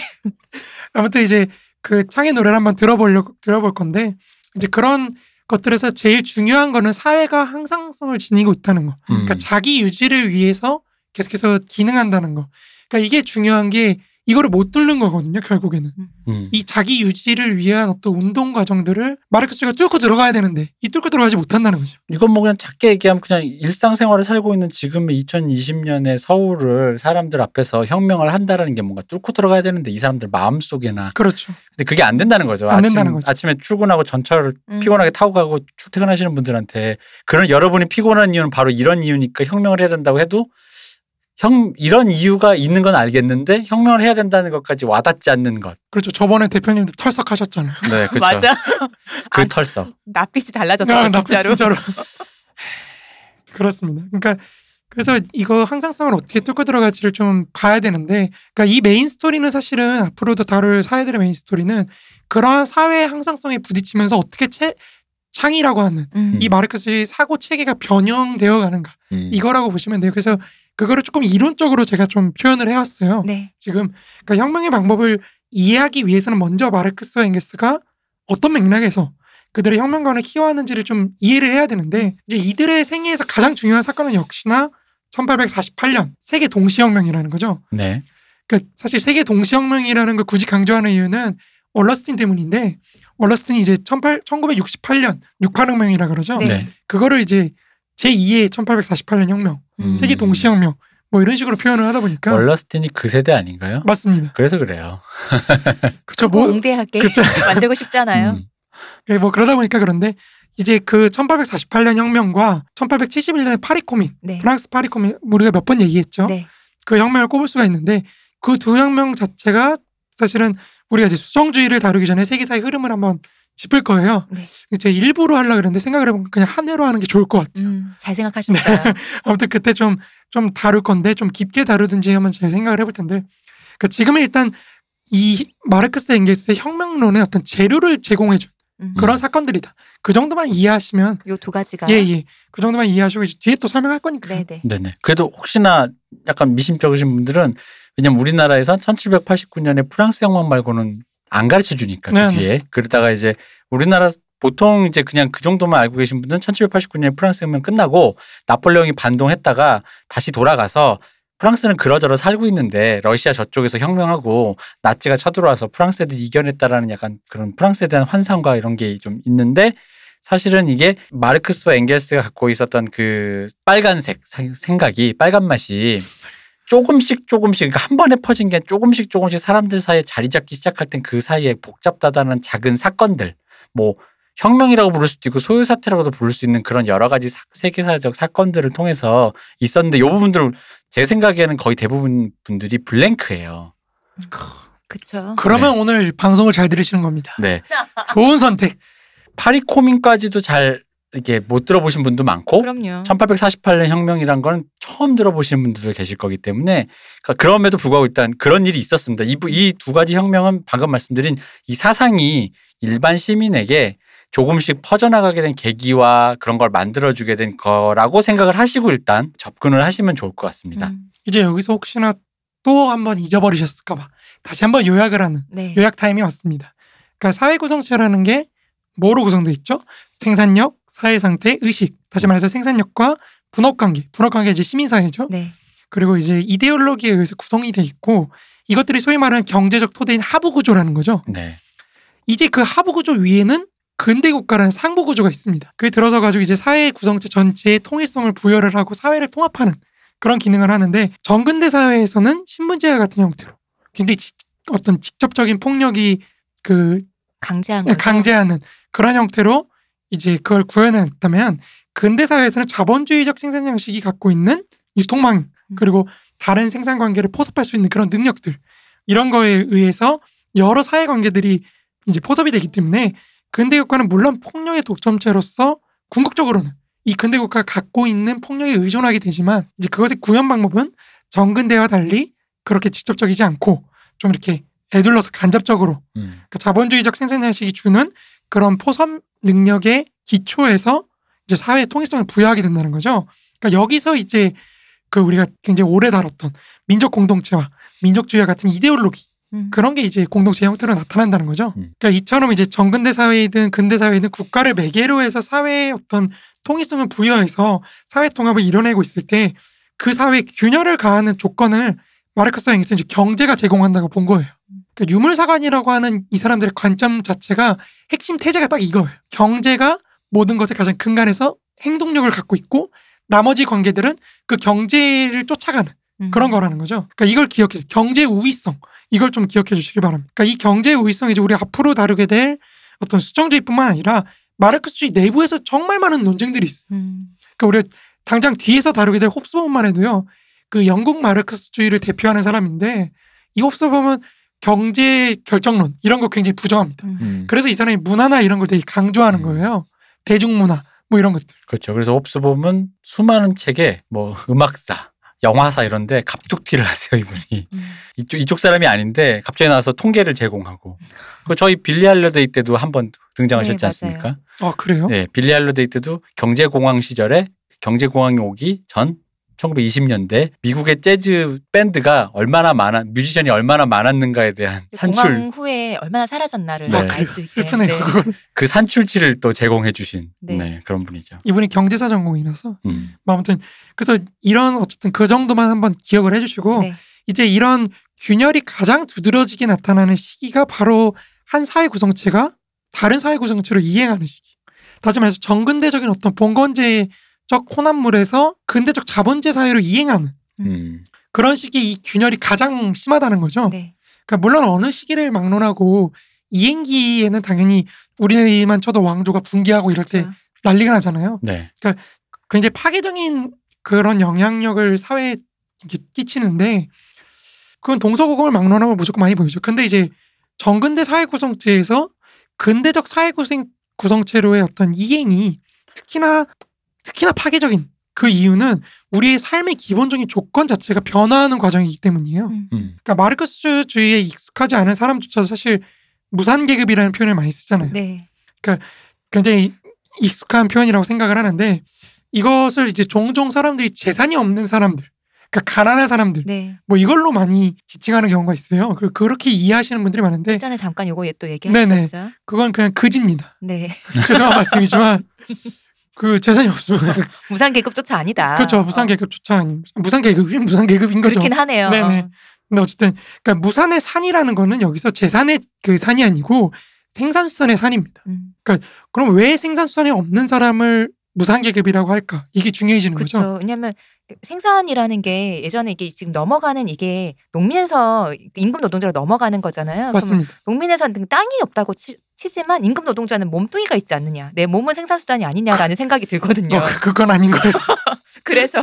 아무튼 이제 그 창의 노래를 한번 들어보려고 들어볼 건데 이제 그런 것들에서 제일 중요한 거는 사회가 항상성을 지니고 있다는 거. 음. 그러니까 자기 유지를 위해서 계속해서 기능한다는 거. 그러니까 이게 중요한 게 이거를 못 뚫는 거거든요. 결국에는 음. 이 자기 유지를 위한 어떤 운동 과정들을 마르크스가 뚫고 들어가야 되는데 이 뚫고 들어가지 못한다는 거죠. 이건 뭐 그냥 작게 얘기하면 그냥 일상생활을 살고 있는 지금의 2020년의 서울을 사람들 앞에서 혁명을 한다라는 게 뭔가 뚫고 들어가야 되는데 이 사람들 마음속에나 그렇죠. 근데 그게 안 된다는 거죠. 안 아침, 된다는 거죠. 아침에 출근하고 전철을 음. 피곤하게 타고 가고 출퇴근하시는 분들한테 그런 여러분이 피곤한 이유는 바로 이런 이유니까 혁명을 해야 된다고 해도 형 이런 이유가 있는 건 알겠는데 혁명을 해야 된다는 것까지 와닿지 않는 것. 그렇죠. 저번에 대표님도 털썩하셨잖아요. 네, 그렇죠. 맞아. 그 아, 털썩. 낯빛이 달라졌어 아, 나 진짜로. 진짜로. 그렇습니다. 그러니까 그래서 이거 항상성을 어떻게 뚫고 들어갈지를 좀 봐야 되는데, 그러니까 이 main story는 사실은 앞으로도 다룰 사회들의 main story는 그러한 사회의 항상성에 부딪히면서 어떻게 채, 창이라고 하는 음. 이 마르크스의 사고 체계가 변형되어 가는가 음. 이거라고 보시면 돼요. 그래서 그거를 조금 이론적으로 제가 좀 표현을 해왔어요. 네. 지금 그러니까 혁명의 방법을 이해하기 위해서는 먼저 마르크스와 엥게스가 어떤 맥락에서 그들의 혁명관을 키워하는지를 좀 이해를 해야 되는데 이제 이들의 생애에서 가장 중요한 사건은 역시나 1848년 세계 동시혁명이라는 거죠. 네. 그러니까 사실 세계 동시혁명이라는 걸 굳이 강조하는 이유는 월러스틴 때문인데 월러스틴이 이제 18, 1968년 68혁명이라 그러죠. 네. 네. 그거를 이제 제2의 1848년 혁명, 음. 세계 동시혁명 뭐 이런 식으로 표현을 하다 보니까 월러스틴이 그 세대 아닌가요? 맞습니다. 그래서 그래요. 그렇죠. 뭐 뭐, 웅대하게 그쵸. 만들고 싶잖아요. 음. 예, 뭐 그러다 보니까 그런데 이제 그 1848년 혁명과 1871년의 파리 코민, 네. 프랑스 파리 코민 우리가 몇 번 얘기했죠. 네. 그 혁명을 꼽을 수가 있는데 그 두 혁명 자체가 사실은 우리가 이제 수정주의를 다루기 전에 세계사의 흐름을 한번 짚을 거예요. 네. 제 일부러 하려고 그랬는데 생각을 해보면 그냥 한 회로 하는 게 좋을 것 같아요. 음, 잘 생각하셨어요. 아무튼 그때 좀, 좀 다룰 건데 좀 깊게 다루든지 한번 제 생각을 해볼 텐데 그러니까 지금은 일단 이 마르크스 엥겔스의 혁명론의 어떤 재료를 제공해준 음. 그런 사건들이다. 그 정도만 이해하시면 요 두 가지가. 예예 그 정도만 이해하시고 이제 뒤에 또 설명할 거니까. 네네. 네네. 그래도 혹시나 약간 미심쩍으신 분들은 왜냐면 우리나라에선 1789년에 프랑스 혁명 말고는 안 가르쳐 주니까 그 네네. 뒤에 그러다가 이제 우리나라 보통 이제 그냥 그 정도만 알고 계신 분들은 1789년에 프랑스 혁명 끝나고 나폴레옹이 반동했다가 다시 돌아가서 프랑스는 그러저러 살고 있는데 러시아 저쪽에서 혁명하고 나치가 쳐들어와서 프랑스 애들이 이겨냈다라는 약간 그런 프랑스에 대한 환상과 이런 게 좀 있는데 사실은 이게 마르크스와 엥겔스가 갖고 있었던 그 빨간색 생- 생각이 빨간 맛이 조금씩 조금씩 그러니까 한 번에 퍼진 게 조금씩 조금씩 사람들 사이에 자리 잡기 시작할 땐 그 사이에 복잡다다는 작은 사건들 뭐 혁명이라고 부를 수도 있고 소요 사태라고도 부를 수 있는 그런 여러 가지 사- 세계사적 사건들을 통해서 있었는데 이 부분들은 제 생각에는 거의 대부분 분들이 블랭크예요. 그쵸. 그러면 오늘 방송을 잘 들으시는 겁니다. 네. 좋은 선택. 파리코민까지도 잘 이렇게 못 들어보신 분도 많고 그럼요. 1848년 혁명이란 건 처음 들어보시는 분들도 계실 거기 때문에 그러니까 그럼에도 불구하고 일단 그런 일이 있었습니다. 이 두 가지 혁명은 방금 말씀드린 이 사상이 일반 시민에게 조금씩 퍼져나가게 된 계기와 그런 걸 만들어주게 된 거라고 생각을 하시고 일단 접근을 하시면 좋을 것 같습니다. 음, 이제 여기서 혹시나 또 한번 잊어버리셨을까봐 다시 한번 요약을 하는 네. 요약 타임이 왔습니다. 그러니까 사회 구성체라는 게 뭐로 구성돼 있죠? 생산력, 사회 상태, 의식. 다시 말해서 생산력과 분업 관계. 분업 관계 이제 시민 사회죠. 네. 그리고 이제 이데올로기에 의해서 구성이 돼 있고 이것들이 소위 말하는 경제적 토대인 하부 구조라는 거죠. 네. 이제 그 하부 구조 위에는 근대 국가라는 상부 구조가 있습니다. 그게 들어서 가지고 이제 사회 구성체 전체의 통일성을 부여를 하고 사회를 통합하는 그런 기능을 하는데 정근대 사회에서는 신분제와 같은 형태로 굉장히 지- 어떤 직접적인 폭력이 그 강제한 거죠. 강제하는 그런 형태로 이제 그걸 구현했다면 근대 사회에서는 자본주의적 생산 양식이 갖고 있는 유통망 음. 그리고 다른 생산 관계를 포섭할 수 있는 그런 능력들 이런 거에 의해서 여러 사회 관계들이 이제 포섭이 되기 때문에 근대 국가는 물론 폭력의 독점체로서 궁극적으로는 이 근대 국가가 갖고 있는 폭력에 의존하게 되지만 이제 그것의 구현 방법은 정근대와 달리 그렇게 직접적이지 않고 좀 이렇게 애둘러서 간접적으로 음. 그 자본주의적 생산 양식이 주는 그런 포섭 능력의 기초에서 이제 사회의 통일성을 부여하게 된다는 거죠. 그러니까 여기서 이제 그 우리가 굉장히 오래 다뤘던 민족 공동체와 민족주의와 같은 이데올로기 음. 그런 게 이제 공동체 형태로 나타난다는 거죠. 음. 그러니까 이처럼 이제 정근대 사회이든 근대 사회이든 국가를 매개로 해서 사회의 어떤 통일성을 부여해서 사회 통합을 이뤄내고 있을 때 그 사회에 균열을 가하는 조건을 마르크스와 앵겔스는 이제 경제가 제공한다고 본 거예요. 그러니까 유물사관이라고 하는 이 사람들의 관점 자체가 핵심 태제가 딱 이거예요. 경제가 모든 것의 가장 근간에서 행동력을 갖고 있고 나머지 관계들은 그 경제를 쫓아가는 음. 그런 거라는 거죠. 그러니까 이걸 기억해 주 경제 우위성 이걸 좀 기억해 주시기 바랍니다. 그러니까 이 경제 우위성이 이제 우리 앞으로 다루게 될 어떤 수정주의뿐만 아니라 마르크스주의 내부에서 정말 많은 논쟁들이 있어. 요 음. 그러니까 우리 당장 뒤에서 다루게 될 홉스범만 해도요. 그 영국 마르크스주의를 대표하는 사람인데 이 홉스범은 경제 결정론 이런 거 굉장히 부정합니다. 음. 음. 그래서 이 사람이 문화나 이런 걸 되게 강조하는 음. 거예요. 대중문화 뭐 이런 것들. 그렇죠. 그래서 홉스 보면 수많은 책에 뭐 음악사, 영화사 이런데 갑툭튀를 하세요 이분이. 음. 이쪽 이쪽 사람이 아닌데 갑자기 나와서 통계를 제공하고. 그 저희 빌리 할러데이 때도 한번 등장하셨지 네, 않습니까? 아 그래요? 네, 빌리 할러데이 때도 경제공황 시절에 경제공황이 오기 전 1920년대 미국의 재즈 밴드가 얼마나 많아 뮤지션이 얼마나 많았는가에 대한 산출 공황 후에 얼마나 사라졌나를 네. 알수 있게. 슬프네요. 네. 그 산출치를 또 제공해 주신 네. 네. 그런 분이죠. 이분이 경제사 전공이라서 음. 뭐 아무튼 그래서 이런 어쨌든 그 정도만 한번 기억을 해주시고 네. 이제 이런 균열이 가장 두드러지게 나타나는 시기가 바로 한 사회 구성체가 다른 사회 구성체로 이행하는 시기. 다시 말해서 정근대적인 어떤 봉건제 적 혼합물에서 근대적 자본제 사회로 이행하는 음. 그런 시기에 이 균열이 가장 심하다는 거죠. 네. 그러니까 물론 어느 시기를 막론하고 이행기에는 당연히 우리만 쳐도 왕조가 붕괴하고 이럴 때 그렇죠. 난리가 나잖아요. 네. 굉장히 파괴적인 그런 영향력을 사회에 끼치는데 그건 동서고금을 막론하면 무조건 많이 보이죠. 근데 이제 정근대 사회 구성체에서 근대적 사회 구성 구성체로의 어떤 이행이 특히나 특히나 파괴적인 그 이유는 우리의 삶의 기본적인 조건 자체가 변화하는 과정이기 때문이에요. 음. 음. 그러니까 마르크스주의에 익숙하지 않은 사람조차도 사실 무산 계급이라는 표현을 많이 쓰잖아요. 네. 굉장히 익숙한 표현이라고 생각을 하는데 이것을 이제 종종 사람들이 재산이 없는 사람들, 그러니까 가난한 사람들, 네. 뭐 이걸로 많이 지칭하는 경우가 있어요. 그- 그렇게 이해하시는 분들이 많은데 전에 잠깐 요거 또 네네. 얘기하셨죠. 그건 그냥 거짓입니다. 네. 죄송한 말씀이지만 그 재산이 없으면 무상 계급조차 아니다. 그렇죠. 무산 계급조차 아닙니다. 무산 계급이 무산 계급인 어, 거죠. 그렇긴 하네요. 네네. 근데 어쨌든 그러니까 무산의 산이라는 거는 여기서 재산의 그 산이 아니고 생산수단의 산입니다. 음. 그럼 왜 생산수단이 없는 사람을 무상계급이라고 할까? 이게 중요해지는 거죠. 그렇죠. 왜냐하면 생산이라는 게 예전에 이게 지금 넘어가는 이게 농민에서 임금 노동자로 넘어가는 거잖아요. 맞습니다. 농민에서는 땅이 없다고 치, 치지만 임금 노동자는 몸뚱이가 있지 않느냐. 내 몸은 생산 수단이 아니냐라는 생각이 들거든요. 어, 그건 아닌 거였어. 그래서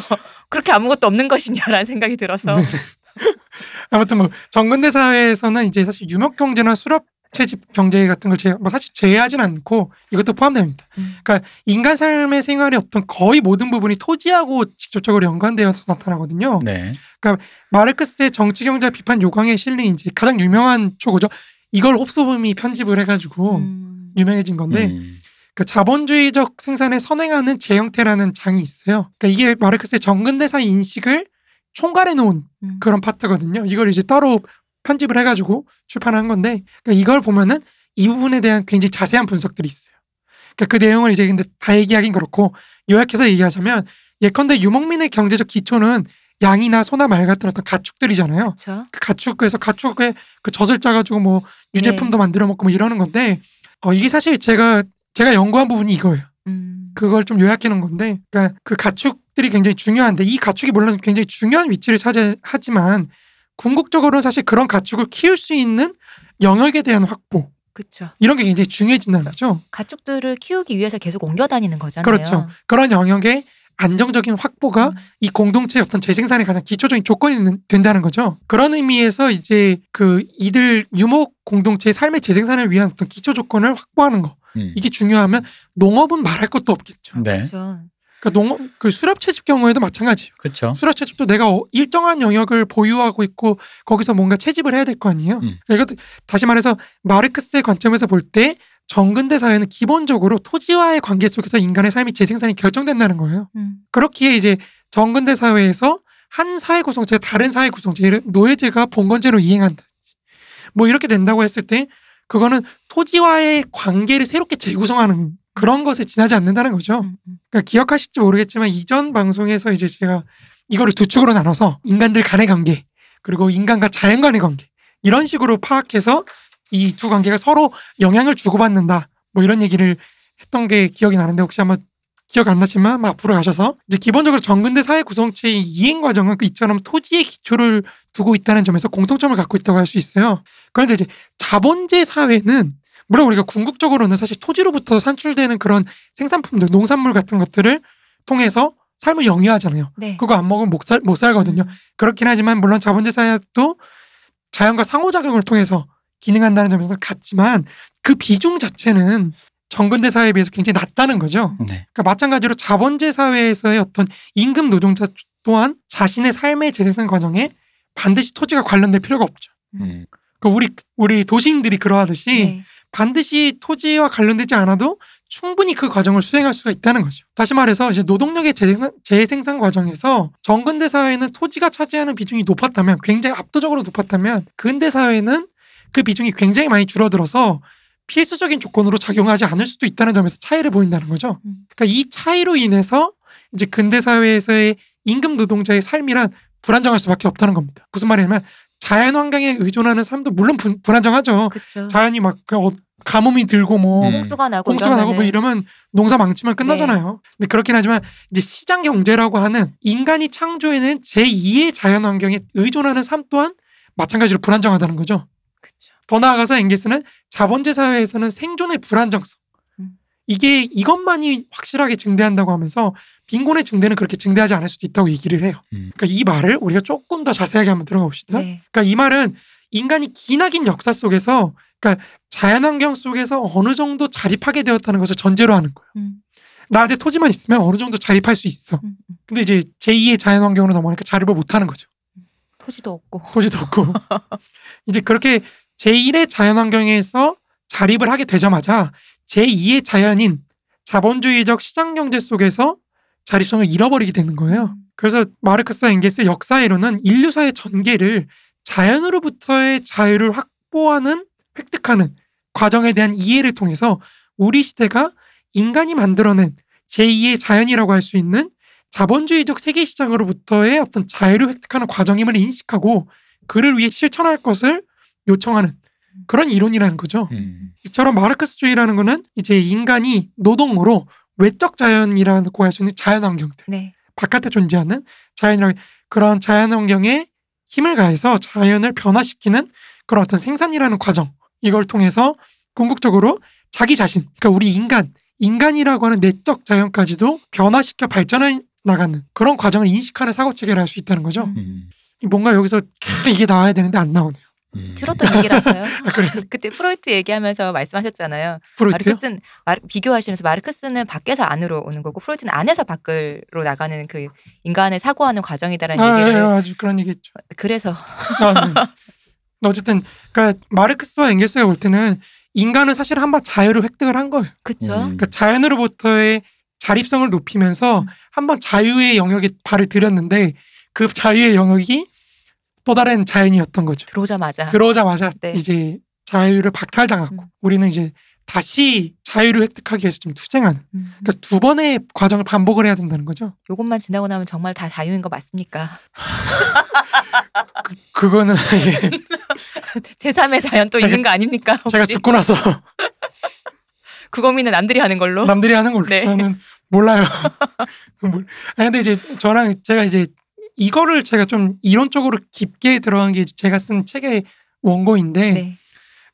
그렇게 아무것도 없는 것이냐라는 생각이 들어서 네. 아무튼 뭐 정근대 사회에서는 이제 사실 유목 경제나 수렵 채집 경제 같은 걸 제, 뭐 사실 제외하진 않고 이것도 포함됩니다. 음. 그러니까 인간 삶의 생활의 어떤 거의 모든 부분이 토지하고 직접적으로 연관되어서 나타나거든요. 네. 마르크스의 정치 경제 비판 요강에 실린 이제 가장 유명한 초고죠. 이걸 홉소범이 편집을 해가지고 음. 유명해진 건데 음. 그 자본주의적 생산에 선행하는 재형태라는 장이 있어요. 그러니까 이게 마르크스의 정근대사 인식을 총괄해 놓은 음. 그런 파트거든요. 이걸 이제 따로 편집을 해가지고 출판한 건데 그러니까 이걸 보면은 이 부분에 대한 굉장히 자세한 분석들이 있어요. 그러니까 그 내용을 이제 근데 다 얘기하긴 그렇고 요약해서 얘기하자면 예컨대 유목민의 경제적 기초는 양이나 소나 말 같은 어떤 가축들이잖아요. 그렇죠. 그 가축에서 가축에 그 젖을 짜가지고 뭐 유제품도 만들어 먹고 뭐 이러는 건데 어 이게 사실 제가 제가 연구한 부분이 이거예요. 음. 그걸 좀 요약해 놓은 건데, 그러니까 그 가축들이 굉장히 중요한데 이 가축이 물론 굉장히 중요한 위치를 차지하지만 궁극적으로는 사실 그런 가축을 키울 수 있는 영역에 대한 확보 그렇죠. 이런 게 굉장히 중요해진다는 거죠. 가축들을 키우기 위해서 계속 옮겨 다니는 거잖아요. 그렇죠. 그런 영역의 안정적인 확보가 음. 이 공동체의 어떤 재생산의 가장 기초적인 조건이 는- 된다는 거죠. 그런 의미에서 이제 그 이들 유목 공동체의 삶의 재생산을 위한 어떤 기초 조건을 확보하는 거 음. 이게 중요하면 농업은 말할 것도 없겠죠. 네. 그렇죠. 그러니까 농업 그 수렵 채집 경우에도 마찬가지예요. 그렇죠. 수렵 채집도 내가 어- 일정한 영역을 보유하고 있고 거기서 뭔가 채집을 해야 될 거 아니에요. 음. 이것도 다시 말해서 마르크스의 관점에서 볼 때 정근대 사회는 기본적으로 토지와의 관계 속에서 인간의 삶이 재생산이 결정된다는 거예요. 음. 그렇기에 이제 정근대 사회에서 한 사회 구성체 다른 사회 구성체 예를 노예제가 봉건제로 이행한다. 뭐 이렇게 된다고 했을 때 그거는 토지와의 관계를 새롭게 재구성하는 그런 것에 지나지 않는다는 거죠. 음, 음. 그러니까 기억하실지 모르겠지만 이전 방송에서 이제 제가 이거를 두 축으로 나눠서 인간들 간의 관계 그리고 인간과 자연 간의 관계 이런 식으로 파악해서 이 두 관계가 서로 영향을 주고받는다 뭐 이런 얘기를 했던 게 기억이 나는데 혹시 한번 기억 안 나지만 막 앞으로 가셔서 이제 기본적으로 정근대 사회 구성체의 이행 과정은 그 이처럼 토지의 기초를 두고 있다는 점에서 공통점을 갖고 있다고 할 수 있어요. 그런데 이제 자본제 사회는 물론 우리가 궁극적으로는 사실 토지로부터 산출되는 그런 생산품들, 농산물 같은 것들을 통해서 삶을 영위하잖아요. 네. 그거 안 먹으면 못, 살, 못 살거든요. 음. 그렇긴 하지만 물론 자본제 사회도 자연과 상호작용을 통해서 기능한다는 점에서 같지만 그 비중 자체는 정근대 사회에 비해서 굉장히 낮다는 거죠. 네. 그러니까 마찬가지로 자본제 사회에서의 어떤 임금 노동자 또한 자신의 삶의 재생산 과정에 반드시 토지가 관련될 필요가 없죠. 음. 그러니까 우리 우리 도시인들이 그러하듯이 네. 반드시 토지와 관련되지 않아도 충분히 그 과정을 수행할 수가 있다는 거죠. 다시 말해서 이제 노동력의 재생산, 재생산 과정에서 정근대 사회는 토지가 차지하는 비중이 높았다면 굉장히 압도적으로 높았다면 근대 사회는 그 비중이 굉장히 많이 줄어들어서 필수적인 조건으로 작용하지 않을 수도 있다는 점에서 차이를 보인다는 거죠. 음. 그러니까 이 차이로 인해서 이제 근대 사회에서의 임금 노동자의 삶이란 불안정할 수밖에 없다는 겁니다. 무슨 말이냐면 자연 환경에 의존하는 삶도 물론 부- 불안정하죠. 그렇죠. 자연이 막그 어- 가뭄이 들고 뭐 음. 홍수가 나고 홍수가 나고 뭐 이러면은 이러면 농사 망치면 끝나잖아요. 근데 그렇긴 하지만 이제 시장 경제라고 하는 인간이 창조해낸 제2의 자연 환경에 의존하는 삶 또한 마찬가지로 불안정하다는 거죠. 그렇죠. 더 나아가서 엥게스는 자본제 사회에서는 생존의 불안정성 음. 이게 이것만이 확실하게 증대한다고 하면서 빈곤의 증대는 그렇게 증대하지 않을 수도 있다고 얘기를 해요. 음. 그러니까 이 말을 우리가 조금 더 자세하게 한번 들어가 봅시다. 네. 그러니까 이 말은 인간이 기나긴 역사 속에서 그러니까 자연환경 속에서 어느 정도 자립하게 되었다는 것을 전제로 하는 거예요. 음, 나한테 토지만 있으면 어느 정도 자립할 수 있어. 음, 음. 근데 이제 제2의 자연환경으로 넘어가니까 자립을 못하는 거죠. 토지도 없고. 토지도 없고. 이제 그렇게 제1의 자연환경에서 자립을 하게 되자마자 제2의 자연인 자본주의적 시장경제 속에서 자립성을 잃어버리게 되는 거예요. 음. 그래서 마르크스와 엥겔스의 역사이론은 인류사의 전개를 자연으로부터의 자유를 확보하는 획득하는 과정에 대한 이해를 통해서 우리 시대가 인간이 만들어낸 제2의 자연이라고 할 수 있는 자본주의적 세계 시장으로부터의 어떤 자유를 획득하는 과정임을 인식하고 그를 위해 실천할 것을 요청하는 그런 이론이라는 거죠. 음. 이처럼 마르크스주의라는 거는 이제 인간이 노동으로 외적 자연이라고 할 수 있는 자연 환경들 네. 바깥에 존재하는 자연이라 그런 자연 환경에 힘을 가해서 자연을 변화시키는 그런 어떤 생산이라는 과정 이걸 통해서 궁극적으로 자기 자신 그러니까 우리 인간 인간이라고 하는 내적 자연까지도 변화시켜 발전해 나가는 그런 과정을 인식하는 사고 체계를 할 수 있다는 거죠. 음. 음. 뭔가 여기서 계속 이게 나와야 되는데 안 나오네요. 음. 들었던 얘기라서요. 아? 그때 프로이트 얘기하면서 말씀하셨잖아요. 프로이트요? 마르크스는 마르- 비교하시면서 마르크스는 밖에서 안으로 오는 거고 프로이트는 안에서 밖으로 나가는 그 인간의 사고하는 과정이다라는 아, 얘기를 예, 아주 그런 얘기했죠. 그래서 아, 네. 어쨌든 그러니까 마르크스와 엥겔스가 볼 때는 인간은 사실 한번 자유를 획득을 한 거예요. 그쵸? 음. 그러니까 자연으로부터의 자립성을 높이면서 음. 한번 자유의 영역에 발을 들였는데 그 자유의 영역이 또 다른 자연이었던 거죠. 들어오자마자. 들어오자마자 네. 이제 자유를 박탈당하고 음. 우리는 이제 다시 자유를 획득하기 위해서 좀 투쟁하는 음. 그러니까 두 번의 과정을 반복을 해야 된다는 거죠. 요것만 지나고 나면 정말 다 자유인 거 맞습니까? 그, 그거는 이게 제3의 자연 또 제가- 있는 거 아닙니까? 혹시? 제가 죽고 나서 그 고민은 남들이 하는 걸로. 남들이 하는 걸로 네. 저는 몰라요. 몰- 아니 근데 이제 저랑 제가 이제 이거를 제가 좀 이론적으로 깊게 들어간 게 제가 쓴 책의 원고인데 네.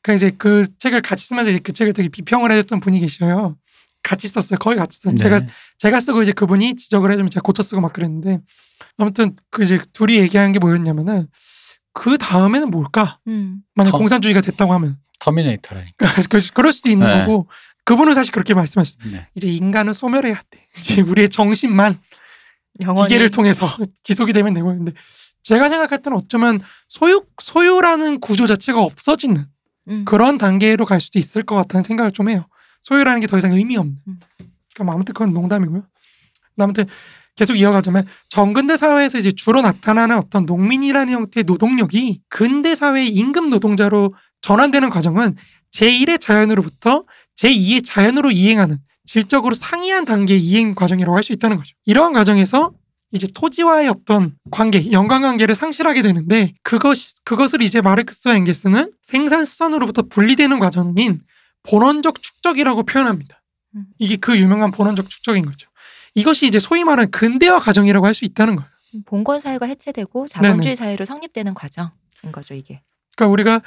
그 이제 그 책을 같이 쓰면서 이제 그 책을 되게 비평을 해줬던 분이 계셔요. 같이 썼어요. 거의 같이 썼어요. 네. 제가 제가 쓰고 이제 그분이 지적을 해주면 제가 고쳐 쓰고 막 그랬는데 아무튼 그 이제 둘이 얘기한 게 뭐였냐면은 그 다음에는 뭘까? 음. 만약 더- 공산주의가 됐다고 하면 터미네이터라니까. 그- 그럴 수도 있는 네. 거고 그분은 사실 그렇게 말씀하셨어요. 네. 이제 인간은 소멸해야 돼. 이제 우리의 정신만 영원히. 기계를 통해서 지속이 되면 되고 근데 제가 생각할 때는 어쩌면 소유 소유라는 구조 자체가 없어지는 음. 그런 단계로 갈 수도 있을 것 같다는 생각을 좀 해요. 소유라는 게 더 이상 의미 없는. 음. 그러니까 뭐 아무튼 그건 농담이고요. 아무튼 계속 이어가자면 정근대 사회에서 이제 주로 나타나는 어떤 농민이라는 형태의 노동력이 근대 사회의 임금 노동자로 전환되는 과정은 제1의 자연으로부터 제2의 자연으로 이행하는 질적으로 상이한 단계의 이행 과정이라고 할 수 있다는 거죠. 이러한 과정에서 이제 토지와의 어떤 관계, 연관 관계를 상실하게 되는데 그것 그것을 이제 마르크스와 엥게스는 생산 수단으로부터 분리되는 과정인 본원적 축적이라고 표현합니다. 음. 이게 그 유명한 본원적 축적인 거죠. 이것이 이제 소위 말하는 근대화 과정이라고 할 수 있다는 거예요. 봉건 사회가 해체되고 자본주의 사회로 성립되는 과정인 거죠 이게. 그러니까 우리가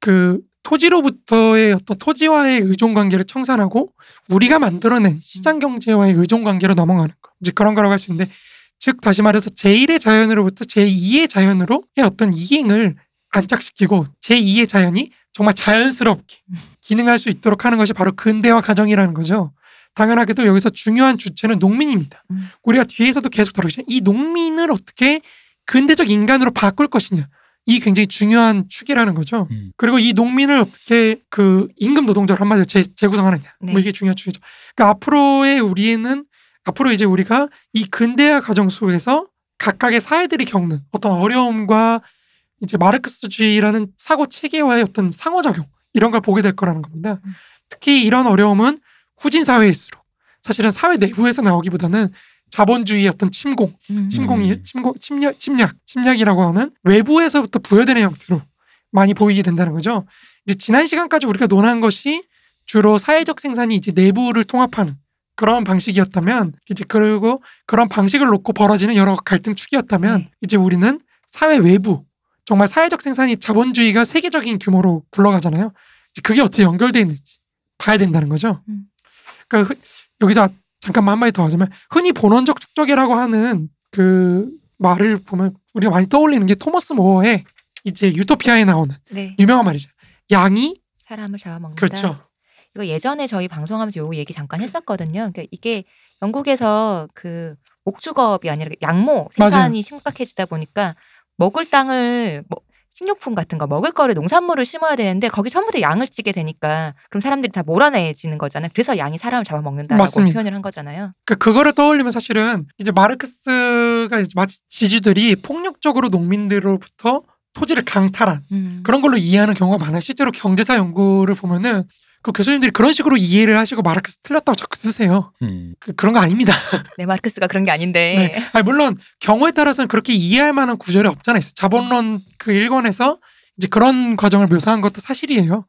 그 토지로부터의 어떤 토지와의 의존 관계를 청산하고 우리가 만들어낸 시장 경제와의 의존 관계로 넘어가는 거. 이제 그런 거라고 할 수 있는데 즉 다시 말해서 제1의 자연으로부터 제2의 자연으로의 어떤 이행을 안착시키고 제2의 자연이 정말 자연스럽게 기능할 수 있도록 하는 것이 바로 근대화 과정이라는 거죠. 당연하게도 여기서 중요한 주체는 농민입니다. 음. 우리가 뒤에서도 계속 다루겠지만 이 농민을 어떻게 근대적 인간으로 바꿀 것이냐. 이 굉장히 중요한 축이라는 거죠. 음. 그리고 이 농민을 어떻게 그 임금 노동자로 한마디로 재, 재구성하느냐. 네. 뭐 이게 중요한 축이죠. 그러니까 앞으로의 우리는 앞으로 이제 우리가 이 근대화 과정 속에서 각각의 사회들이 겪는 어떤 어려움과 이제 마르크스주의라는 사고 체계와의 어떤 상호작용 이런 걸 보게 될 거라는 겁니다. 음. 특히 이런 어려움은 후진 사회일수록 사실은 사회 내부에서 나오기보다는 자본주의의 어떤 침공, 음. 침공이 음. 침공, 침략, 침략, 침략이라고 하는 외부에서부터 부여되는 형태로 많이 보이게 된다는 거죠. 이제 지난 시간까지 우리가 논한 것이 주로 사회적 생산이 이제 내부를 통합하는 그런 방식이었다면 이제 그리고 그런 방식을 놓고 벌어지는 여러 갈등 축이었다면 네. 이제 우리는 사회 외부 정말 사회적 생산이 자본주의가 세계적인 규모로 굴러가잖아요. 이제 그게 어떻게 연결돼 있는지 봐야 된다는 거죠. 음. 그러니까 흔- 여기서 잠깐만 한마디 더 하자면 흔히 본원적 축적이라고 하는 그 말을 보면 우리가 많이 떠올리는 게 토머스 모어의 이제 유토피아에 나오는 네. 유명한 말이죠. 양이 사람을 잡아먹는다. 그렇죠. 이거 예전에 저희 방송하면서 요 얘기 잠깐 했었거든요. 그러니까 이게 영국에서 그 목축업이 아니라 양모 생산이 맞아요. 심각해지다 보니까 먹을 땅을 뭐 식료품 같은 거 먹을 거를 농산물을 심어야 되는데 거기 전부 다 양을 찌게 되니까 그럼 사람들이 다 몰아내지는 거잖아요. 그래서 양이 사람을 잡아먹는다라고 맞습니다. 표현을 한 거잖아요. 그 그거를 떠올리면 사실은 이제 마르크스가 지주들이 폭력적으로 농민들로부터 토지를 강탈한 음. 그런 걸로 이해하는 경우가 많아요. 실제로 경제사 연구를 보면은 그 교수님들이 그런 식으로 이해를 하시고 마르크스 틀렸다고 자꾸 쓰세요. 음. 그, 그런 거 아닙니다. 네 마르크스가 그런 게 아닌데 네. 아니, 물론 경우에 따라서는 그렇게 이해할 만한 구절이 없잖아요. 자본론 그 일권에서 이제 그런 과정을 묘사한 것도 사실이에요.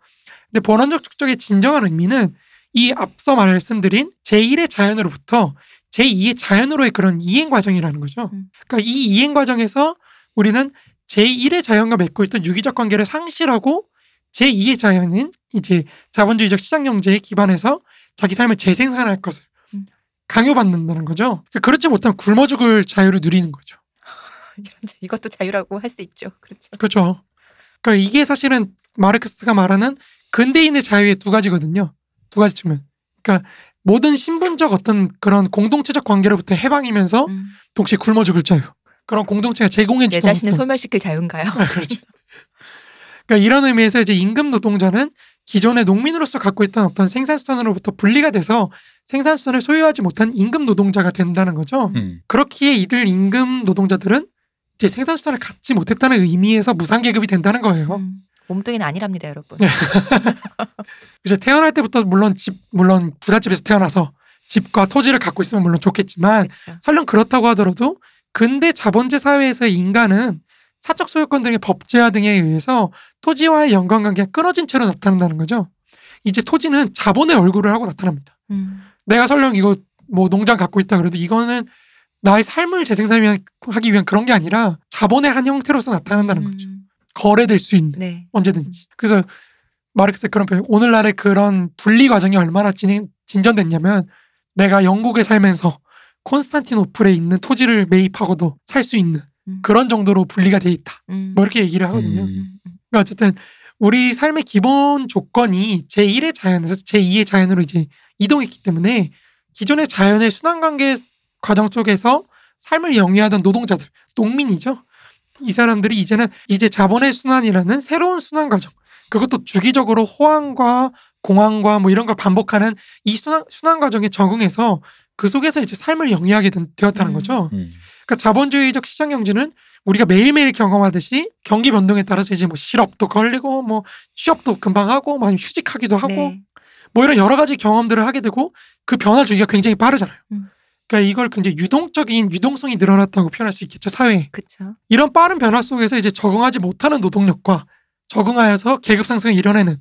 근데 본원적 축적의 진정한 의미는 이 앞서 말씀드린 제1의 자연으로부터 제2의 자연으로의 그런 이행 과정이라는 거죠. 음. 그러니까 이 이행 과정에서 우리는 제1의 자연과 맺고 있던 유기적 관계를 상실하고 제2의 자연인 이제 자본주의적 시장 경제에 기반해서 자기 삶을 재생산할 것을 음. 강요받는다는 거죠. 그러니까 그렇지 못하면 굶어 죽을 자유를 누리는 거죠. 이것도 자유라고 할 수 있죠. 그렇죠. 그렇죠. 그러니까 이게 사실은 마르크스가 말하는 근대인의 자유의 두 가지거든요. 두 가지 측면. 그러니까 모든 신분적 어떤 그런 공동체적 관계로부터 해방이면서 음. 동시에 굶어 죽을 자유. 그런 공동체가 제공해 내 주던 자신을 소멸시킬 자유인가요? 아, 그렇죠. 그러니까 이런 의미에서 이제 임금 노동자는 기존의 농민으로서 갖고 있던 어떤 생산수단으로부터 분리가 돼서 생산수단을 소유하지 못한 임금 노동자가 된다는 거죠. 음. 그렇기에 이들 임금 노동자들은 이제 생산수단을 갖지 못했다는 의미에서 무상계급이 된다는 거예요. 음. 몸뚱이는 아니랍니다, 여러분. 네. 이제 태어날 때부터 물론 집 물론 부잣집에서 태어나서 집과 토지를 갖고 있으면 물론 좋겠지만 그렇죠. 설령 그렇다고 하더라도 근대 자본제 사회에서 인간은 사적 소유권 등의 법제화 등에 의해서 토지와의 연관관계가 끊어진 채로 나타난다는 거죠. 이제 토지는 자본의 얼굴을 하고 나타납니다. 음. 내가 설령 이거 뭐 농장 갖고 있다 그래도 이거는 나의 삶을 재생산하기 위한 그런 게 아니라 자본의 한 형태로서 나타난다는 거죠. 음. 거래될 수 있는 네. 언제든지. 그래서 마르크스의 그런 표현, 오늘날의 그런 분리 과정이 얼마나 진행 진전됐냐면 내가 영국에 살면서 콘스탄티노플에 있는 토지를 매입하고도 살 수 있는 음. 그런 정도로 분리가 돼 있다. 음. 뭐 이렇게 얘기를 하거든요. 음. 그러니까 어쨌든 우리 삶의 기본 조건이 제1의 자연에서 제2의 자연으로 이제 이동했기 때문에 기존의 자연의 순환 관계 과정 속에서 삶을 영위하던 노동자들, 농민이죠. 이 사람들이 이제는 이제 자본의 순환이라는 새로운 순환 과정, 그것도 주기적으로 호황과 공황과 뭐 이런 걸 반복하는 이 순환, 순환 과정에 적응해서 그 속에서 이제 삶을 영위하게 된- 되었다는 음. 거죠. 음. 그러니까 자본주의적 시장 경제는 우리가 매일매일 경험하듯이 경기 변동에 따라서 이제 뭐 실업도 걸리고 뭐 취업도 금방 하고 뭐 휴직하기도 하고 네. 뭐 이런 여러 가지 경험들을 하게 되고 그 변화 주기가 굉장히 빠르잖아요. 음. 그러니까 이걸 굉장히 유동적인 유동성이 늘어났다고 표현할 수 있겠죠 사회에. 그렇죠. 이런 빠른 변화 속에서 이제 적응하지 못하는 노동력과 적응하여서 계급 상승을 이뤄내는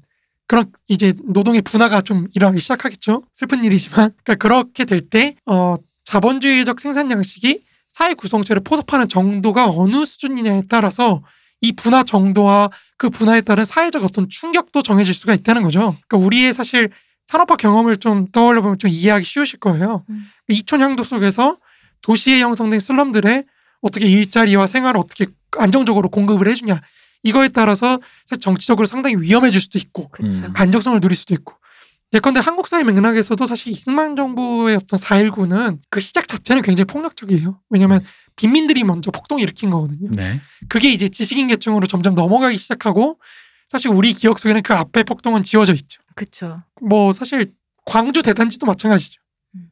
그런 이제 노동의 분화가 좀 일어나기 시작하겠죠. 슬픈 일이지만 그러니까 그렇게 될 때 어, 자본주의적 생산 양식이 사회 구성체를 포섭하는 정도가 어느 수준이냐에 따라서 이 분화 정도와 그 분화에 따른 사회적 어떤 충격도 정해질 수가 있다는 거죠. 그러니까 우리의 사실 산업화 경험을 좀 떠올려 보면 좀 이해하기 쉬우실 거예요. 음. 이촌 향도 속에서 도시에 형성된 슬럼들에 어떻게 일자리와 생활을 어떻게 안정적으로 공급을 해주냐 이거에 따라서 정치적으로 상당히 위험해질 수도 있고. 음. 반적성을 누릴 수도 있고 예컨대 한국 사회 맥락에서도 사실 이승만 정부의 어떤 4.19는 그 시작 자체는 굉장히 폭력적이에요. 왜냐하면 빈민들이 먼저 폭동을 일으킨 거거든요. 네. 그게 이제 지식인 계층으로 점점 넘어가기 시작하고 사실 우리 기억 속에는 그 앞에 폭동은 지워져 있죠. 그렇죠. 뭐 사실 광주 대단지도 마찬가지죠. 음.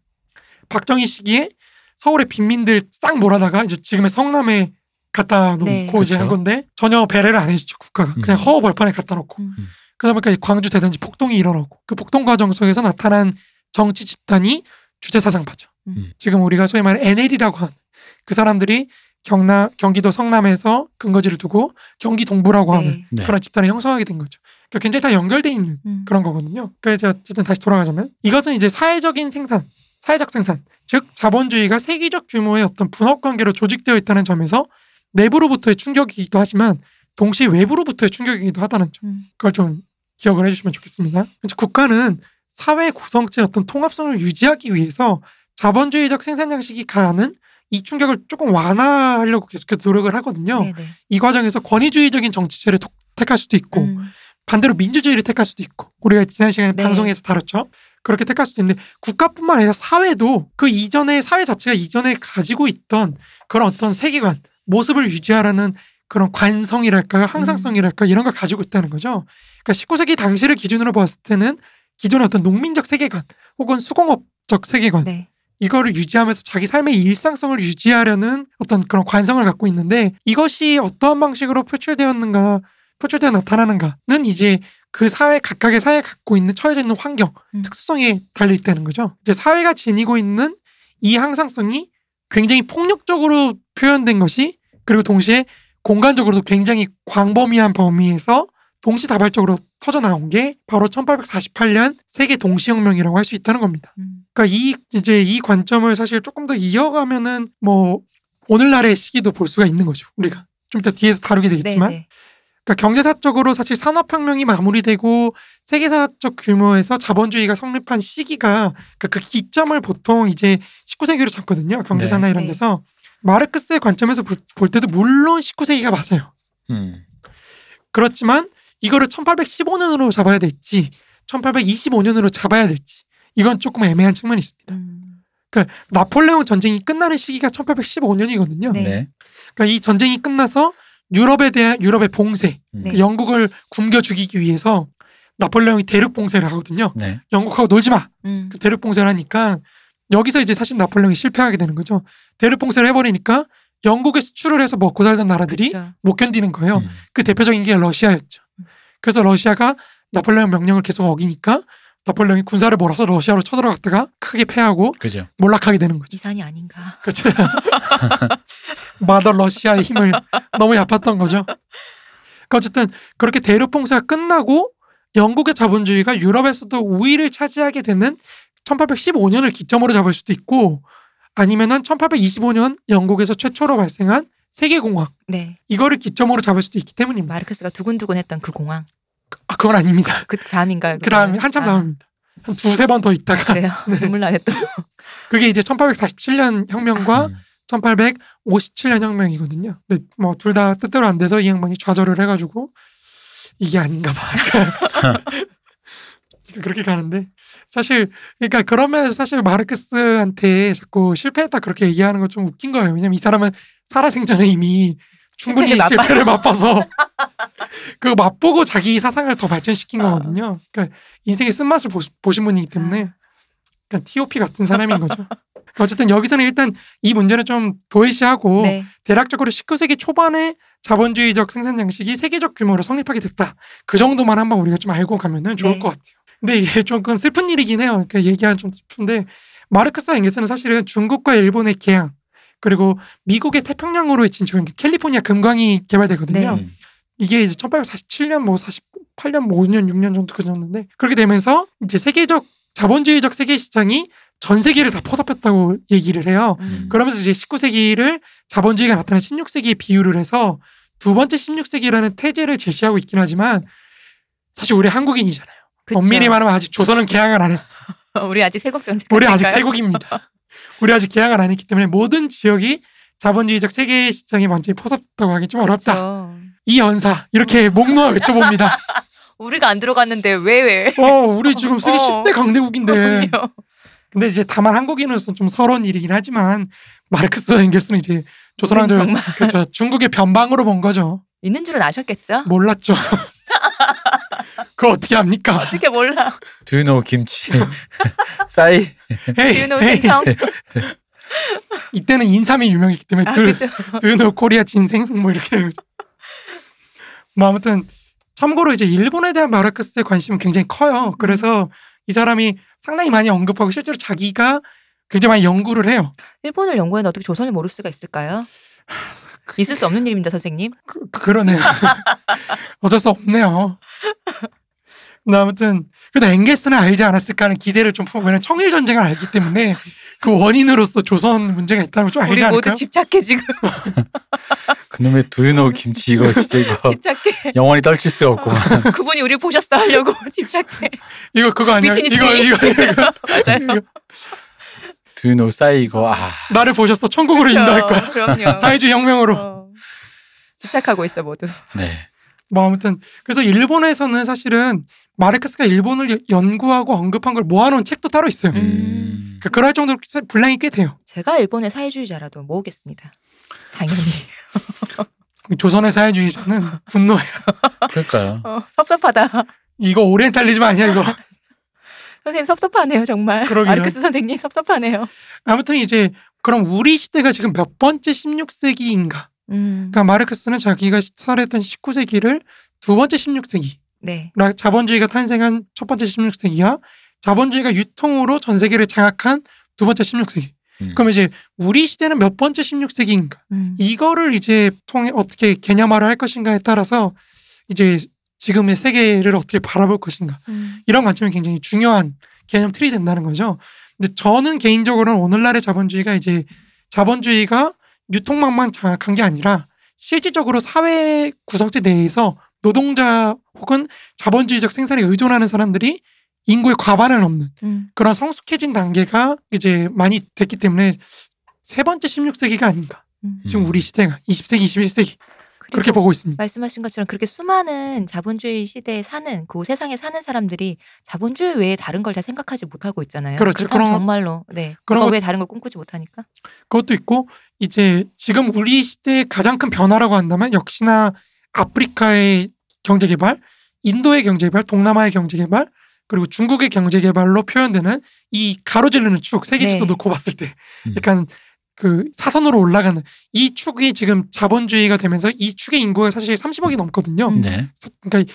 박정희 시기에 서울의 빈민들 싹 몰아다가 이제 지금의 성남에 갖다 놓고 네. 이제 한 그쵸. 건데 전혀 배려를 안 해주죠 국가가 그냥 음. 허허 벌판에 갖다 놓고 음. 그러다 보니까 이 광주 대단지 폭동이 일어나고 그 폭동 과정 속에서 나타난 정치 집단이 주제사상파죠. 음. 지금 우리가 소위 말해 NL이라고 한그 사람들이 경남 경기도 성남에서 근거지를 두고 경기 동부라고 하는 네. 네. 그런 집단을 형성하게 된 거죠. 그러니까 굉장히 다 연결돼 있는 음. 그런 거거든요. 그래서 이제 어쨌든 다시 돌아가자면 이것은 이제 사회적인 생산, 사회적 생산, 즉 자본주의가 세계적 규모의 어떤 분업 관계로 조직되어 있다는 점에서 내부로부터의 충격이기도 하지만 동시에 외부로부터의 충격이기도 하다는 점. 음. 그걸 좀 기억을 해주시면 좋겠습니다. 이제 국가는 사회 구성체의 어떤 통합성을 유지하기 위해서 자본주의적 생산 양식이 가하는 이 충격을 조금 완화하려고 계속해서 노력을 하거든요. 네, 네. 이 과정에서 권위주의적인 정치체를 독- 택할 수도 있고 음. 반대로 민주주의를 택할 수도 있고 우리가 지난 시간에 네. 방송에서 다뤘죠. 그렇게 택할 수도 있는데 국가뿐만 아니라 사회도 그 이전에 사회 자체가 이전에 가지고 있던 그런 어떤 세계관 모습을 유지하라는 그런 관성이랄까요 항상성이랄까 이런 걸 가지고 있다는 거죠. 그러니까 19세기 당시를 기준으로 봤을 때는 기존의 어떤 농민적 세계관 혹은 수공업적 세계관 네. 이거를 유지하면서 자기 삶의 일상성을 유지하려는 어떤 그런 관성을 갖고 있는데 이것이 어떠한 방식으로 표출되었는가 표출되어 나타나는가는 이제 그 사회 각각의 사회에 갖고 있는 처해져 있는 환경 음. 특수성에 달려 있다는 거죠. 이제 사회가 지니고 있는 이 항상성이 굉장히 폭력적으로 표현된 것이 그리고 동시에 공간적으로도 굉장히 광범위한 범위에서 동시다발적으로 터져 나온 게 바로 1848년 세계 동시혁명이라고 할 수 있다는 겁니다. 음. 그러니까 이 이제 이 관점을 사실 조금 더 이어가면은 뭐 오늘날의 시기도 볼 수가 있는 거죠. 우리가 좀 이따 뒤에서 다루게 네, 되겠지만, 네. 그러니까 경제사적으로 사실 산업혁명이 마무리되고 세계사적 규모에서 자본주의가 성립한 시기가 그러니까 그 기점을 보통 이제 19세기로 잡거든요. 경제사나 네. 이런 네. 데서 마르크스의 관점에서 볼- 볼 때도 물론 19세기가 맞아요. 음. 그렇지만 이거를 1815년으로 잡아야 될지 1825년으로 잡아야 될지 이건 조금 애매한 측면이 있습니다. 음. 나폴레옹 전쟁이 끝나는 시기가 1815년이거든요. 네. 네. 그러니까 이 전쟁이 끝나서 유럽에 대한 유럽의 봉쇄, 음. 네. 영국을 굶겨 죽이기 위해서 나폴레옹이 대륙 봉쇄를 하거든요. 네. 영국하고 놀지 마. 음. 그 대륙 봉쇄를 하니까 여기서 이제 사실 나폴레옹이 실패하게 되는 거죠. 대륙 봉쇄를 해버리니까 영국에 수출을 해서 먹고 살던 나라들이 그쵸. 못 견디는 거예요. 음. 그 대표적인 게 러시아였죠. 그래서 러시아가 나폴레옹 명령을 계속 어기니까 나폴레옹이 군사를 몰아서 러시아로 쳐들어갔다가 크게 패하고 그죠. 몰락하게 되는 거죠. 이산이 아닌가. 그렇죠. 마더 러시아의 힘을 너무 얕았던 거죠. 그러니까 어쨌든 그렇게 대륙 봉쇄가 끝나고 영국의 자본주의가 유럽에서도 우위를 차지하게 되는 1815년을 기점으로 잡을 수도 있고 아니면은 1825년 영국에서 최초로 발생한 세계 공황 네. 이거를 기점으로 잡을 수도 있기 때문입니다. 마르크스가 두근두근했던 그 공항. 아 그건 아닙니다. 그 다음인가요? 그 다음에 한참 아, 다음입니다. 한 두세 번 더 있다가 그래요. 눈물 나네 또. 그게 이제 1847년 혁명과 음. 1857년 혁명이거든요. 근데 뭐 둘 다 뜻대로 안 돼서 이 양반이 좌절을 해가지고 이게 아닌가 봐. 그렇게 가는데 사실 그러니까 그런 면에서 사실 마르크스한테 자꾸 실패했다 그렇게 얘기하는 건 좀 웃긴 거예요. 왜냐면 이 사람은 살아생전에 이미 충분히 실패를 실패를 맛봐서 그 맛보고 자기 사상을 더 발전시킨 아. 거거든요. 그러니까 인생의 쓴맛을 보시, 보신 분이기 때문에 그러니까 T.O.P 같은 사람인 거죠. 어쨌든 여기서는 일단 이 문제는 좀 도외시하고 네. 대략적으로 19세기 초반에 자본주의적 생산 양식이 세계적 규모로 성립하게 됐다. 그 정도만 한번 우리가 좀 알고 가면은 좋을 네. 것 같아요. 근데 이게 조금 슬픈 일이긴 해요. 그러니까 얘기하면 좀 슬픈데 마르크스와 엥겔스는 사실은 중국과 일본의 개항 그리고 미국의 태평양으로의 진출, 캘리포니아 금광이 개발되거든요. 네. 음. 이게 이제 1847년 뭐 48년 뭐 5년 6년 정도 그졌는데 그렇게 되면서 이제 세계적 자본주의적 세계 시장이 전 세계를 다 포섭했다고 얘기를 해요. 음. 그러면서 이제 19세기를 자본주의가 나타난 16세기에 비유를 해서 두 번째 16세기라는 태제를 제시하고 있긴 하지만 사실 우리 한국인이잖아요. 그쵸. 엄밀히 말하면 아직 조선은 개항을 안 했어. 우리 아직 세국 정책. 우리 아직 세국입니다. 우리 아직 개항을 안 했기 때문에 모든 지역이 자본주의적 세계 시장이 완전히 포섭됐다고 하기 좀 어렵다. 그렇죠. 이 연사 이렇게 목 놓아 외쳐봅니다. 우리가 안 들어갔는데 왜 왜? 어, 우리 지금 세계 어. 10대 강대국인데. 그럼요. 근데 이제 다만 한국인으로서 좀 서러운 일이긴 하지만 마르크스와 엥겔스는 이제 조선왕조 그렇죠. 중국의 변방으로 본 거죠. 있는 줄은 아셨겠죠? 몰랐죠. 그걸 어떻게 합니까? 어떻게 몰라? Do you know 김치? 싸이? 에이, 유노 에이, 생성. 이때는 인삼이 유명했기 때문에 아, 두, 그죠. 두유노 코리아 진생 뭐 이렇게. 뭐 아무튼 참고로 이제 일본에 대한 마르크스의 관심은 굉장히 커요. 그래서 이 사람이 상당히 많이 언급하고 실제로 자기가 굉장히 많이 연구를 해요. 일본을 연구해도 어떻게 조선을 모를 수가 있을까요? 있을 수 없는 일입니다, 선생님. 그, 그러네요. 어쩔 수 없네요. 근데 아무튼 그래도 엥겔스는 알지 않았을까 하는 기대를 좀 품고 왜냐면 청일 전쟁을 알기 때문에 그 원인으로서 조선 문제가 있다는 걸 좀 알지 우리 모두 않을까요? 집착해 지금. 그놈의 know 김치 이거 진짜 이거 집착해. 영원히 떨칠 수가 없구만. 그분이 우리 보셨어 하려고 집착해. 이거 그거 아니야? 이거 이거 이거 맞아요. know 싸이 이거 아 나를 보셨어 천국으로 인도할 거야. 그럼요. 사회주의 혁명으로. 어. 집착하고 있어 모두. 네. 뭐 아무튼 그래서 일본에서는 사실은 마르크스가 일본을 연구하고 언급한 걸 모아놓은 책도 따로 있어요. 음. 음. 그- 그럴 정도로 분량이 꽤 돼요. 제가 일본의 사회주의자라도 모으겠습니다. 당연히. 조선의 사회주의자는 분노해요. 그러니까요. 어, 섭섭하다. 이거 오리엔탈리즘 아니야 이거. 선생님 섭섭하네요 정말. 그러게요. 마르크스 선생님 섭섭하네요. 아무튼 이제 그럼 우리 시대가 지금 몇 번째 16세기인가? 음. 그러니까 마르크스는 자기가 살했던 19세기를 두 번째 16세기, 네. 자본주의가 탄생한 첫 번째 16세기와 자본주의가 유통으로 전 세계를 장악한 두 번째 16세기. 음. 그럼 이제 우리 시대는 몇 번째 16세기인가? 음. 이거를 이제 통해 어떻게 개념화를 할 것인가에 따라서 이제 지금의 세계를 어떻게 바라볼 것인가 음. 이런 관점이 굉장히 중요한 개념 틀이 된다는 거죠. 근데 저는 개인적으로는 오늘날의 자본주의가 이제 자본주의가 유통망만 장악한 게 아니라 실질적으로 사회 구성체 내에서 노동자 혹은 자본주의적 생산에 의존하는 사람들이 인구의 과반을 넘는 음. 그런 성숙해진 단계가 이제 많이 됐기 때문에 세 번째 16세기가 아닌가. 음. 지금 음. 우리 시대가 20세기, 21세기 그렇게 보고 있습니다. 말씀하신 것처럼 그렇게 수많은 자본주의 시대에 사는 그 세상에 사는 사람들이 자본주의 외에 다른 걸잘 생각하지 못하고 있잖아요. 그렇죠. 그렇다면 그런- 정말로 네 그런 외에 다른 걸 꿈꾸지 못하니까. 그것도 있고 이제 지금 우리 시대의 가장 큰 변화라고 한다면 역시나 아프리카의 경제 개발, 인도의 경제 개발, 동남아의 경제 개발, 그리고 중국의 경제 개발로 표현되는 이 가로지르는 축 세계 네. 지도 놓고 봤을 때 음. 약간 그 사선으로 올라가는 이 축이 지금 자본주의가 되면서 이 축의 인구가 사실 30억이 넘거든요. 음. 네. 그러니까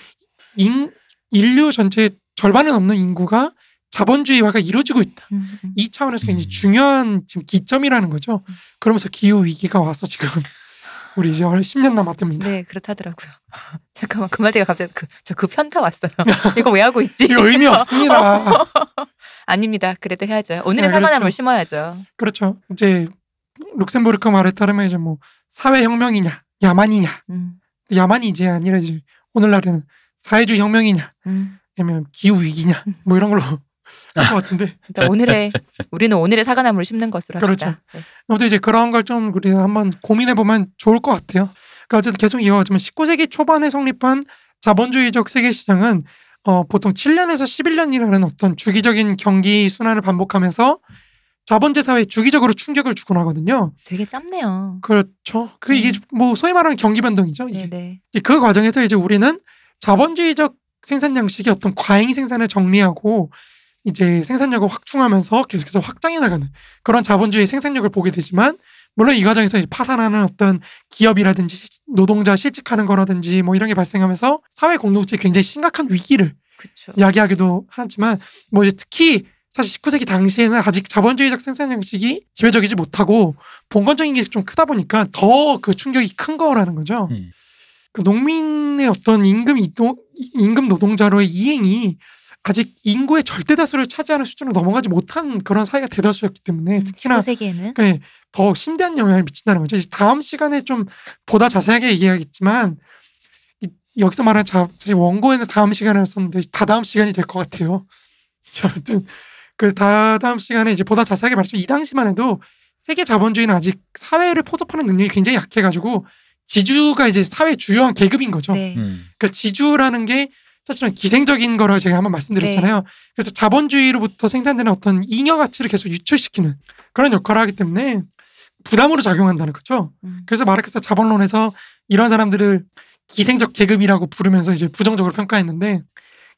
인, 인류 전체 절반은 넘는 인구가 자본주의화가 이루어지고 있다. 음, 음. 이 차원에서 굉장히 음. 중요한 지금 기점이라는 거죠. 음. 그러면서 기후 위기가 와서 지금 우리 이제 10년 남았답니다. 네, 그렇다더라고요. 잠깐만 그 말대가 갑자기 그, 저그 편타 왔어요. 이거 왜 하고 있지? 이거 의미 없습니다. 아닙니다. 그래도 해야죠. 오늘의 네, 사과나무를 그렇죠. 심어야죠. 그렇죠. 이제 룩셈부르크 말에 따르면 이제 뭐 사회 혁명이냐, 야만이냐, 음, 야만이 이제 아니라 이제 오늘날에는 사회주의 혁명이냐, 음. 아니면 기후 위기냐, 뭐 이런 걸로 할 것 같은데. 일단 오늘의 우리는 오늘의 사과나무를 심는 것으로 합시다. 네. 아무튼 이제 그런 걸 좀 우리 한번 고민해 보면 좋을 것 같아요. 그러니까 어쨌든 계속 이어가지만 19세기 초반에 성립한 자본주의적 세계 시장은 어, 보통 7년에서 11년이라는 어떤 주기적인 경기 순환을 반복하면서 자본제 사회에 주기적으로 충격을 주곤 하거든요. 되게 짧네요. 그렇죠. 그 이게 음. 뭐 소위 말하는 경기 변동이죠. 이게 네네. 그 과정에서 이제 우리는 자본주의적 생산 양식의 어떤 과잉 생산을 정리하고 이제 생산력을 확충하면서 계속해서 확장해 나가는 그런 자본주의 생산력을 보게 되지만 물론 이 과정에서 파산하는 어떤 기업이라든지 시- 노동자 실직하는 거라든지 뭐 이런 게 발생하면서 사회 공동체에 굉장히 심각한 위기를 그렇죠. 이야기하기도 하지만 뭐 이제 특히 사실 19세기 당시에는 아직 자본주의적 생산 양식이 지배적이지 못하고 봉건적인 게 좀 크다 보니까 더 그 충격이 큰 거라는 거죠. 음. 그 농민의 어떤 임금 이동 임금 노동자로의 이행이 아직 인구의 절대 다수를 차지하는 수준으로 넘어가지 못한 그런 사회가 대다수였기 때문에 특히나 19세기에는 그더 심대한 영향을 미친다는 거죠. 이제 다음 시간에 좀 보다 자세하게 얘기하겠지만 이- 여기서 말하는 자, 사실 원고에는 다음 시간을 썼는데 다 다음 시간이 될 것 같아요. 아무튼 그 다다음 시간에 이제 보다 자세하게 말하자면 이 당시만 해도 세계 자본주의는 아직 사회를 포섭하는 능력이 굉장히 약해가지고 지주가 이제 사회 주요한 계급인 거죠. 네. 음. 그러니까 지주라는 게 사실은 기생적인 거라고 제가 한번 말씀드렸잖아요. 그래서 자본주의로부터 생산되는 어떤 잉여 가치를 계속 유출시키는 그런 역할을 하기 때문에 부담으로 작용한다는 거죠. 음. 그래서 마르크스 자본론에서 이런 사람들을 기생적 계급이라고 부르면서 이제 부정적으로 평가했는데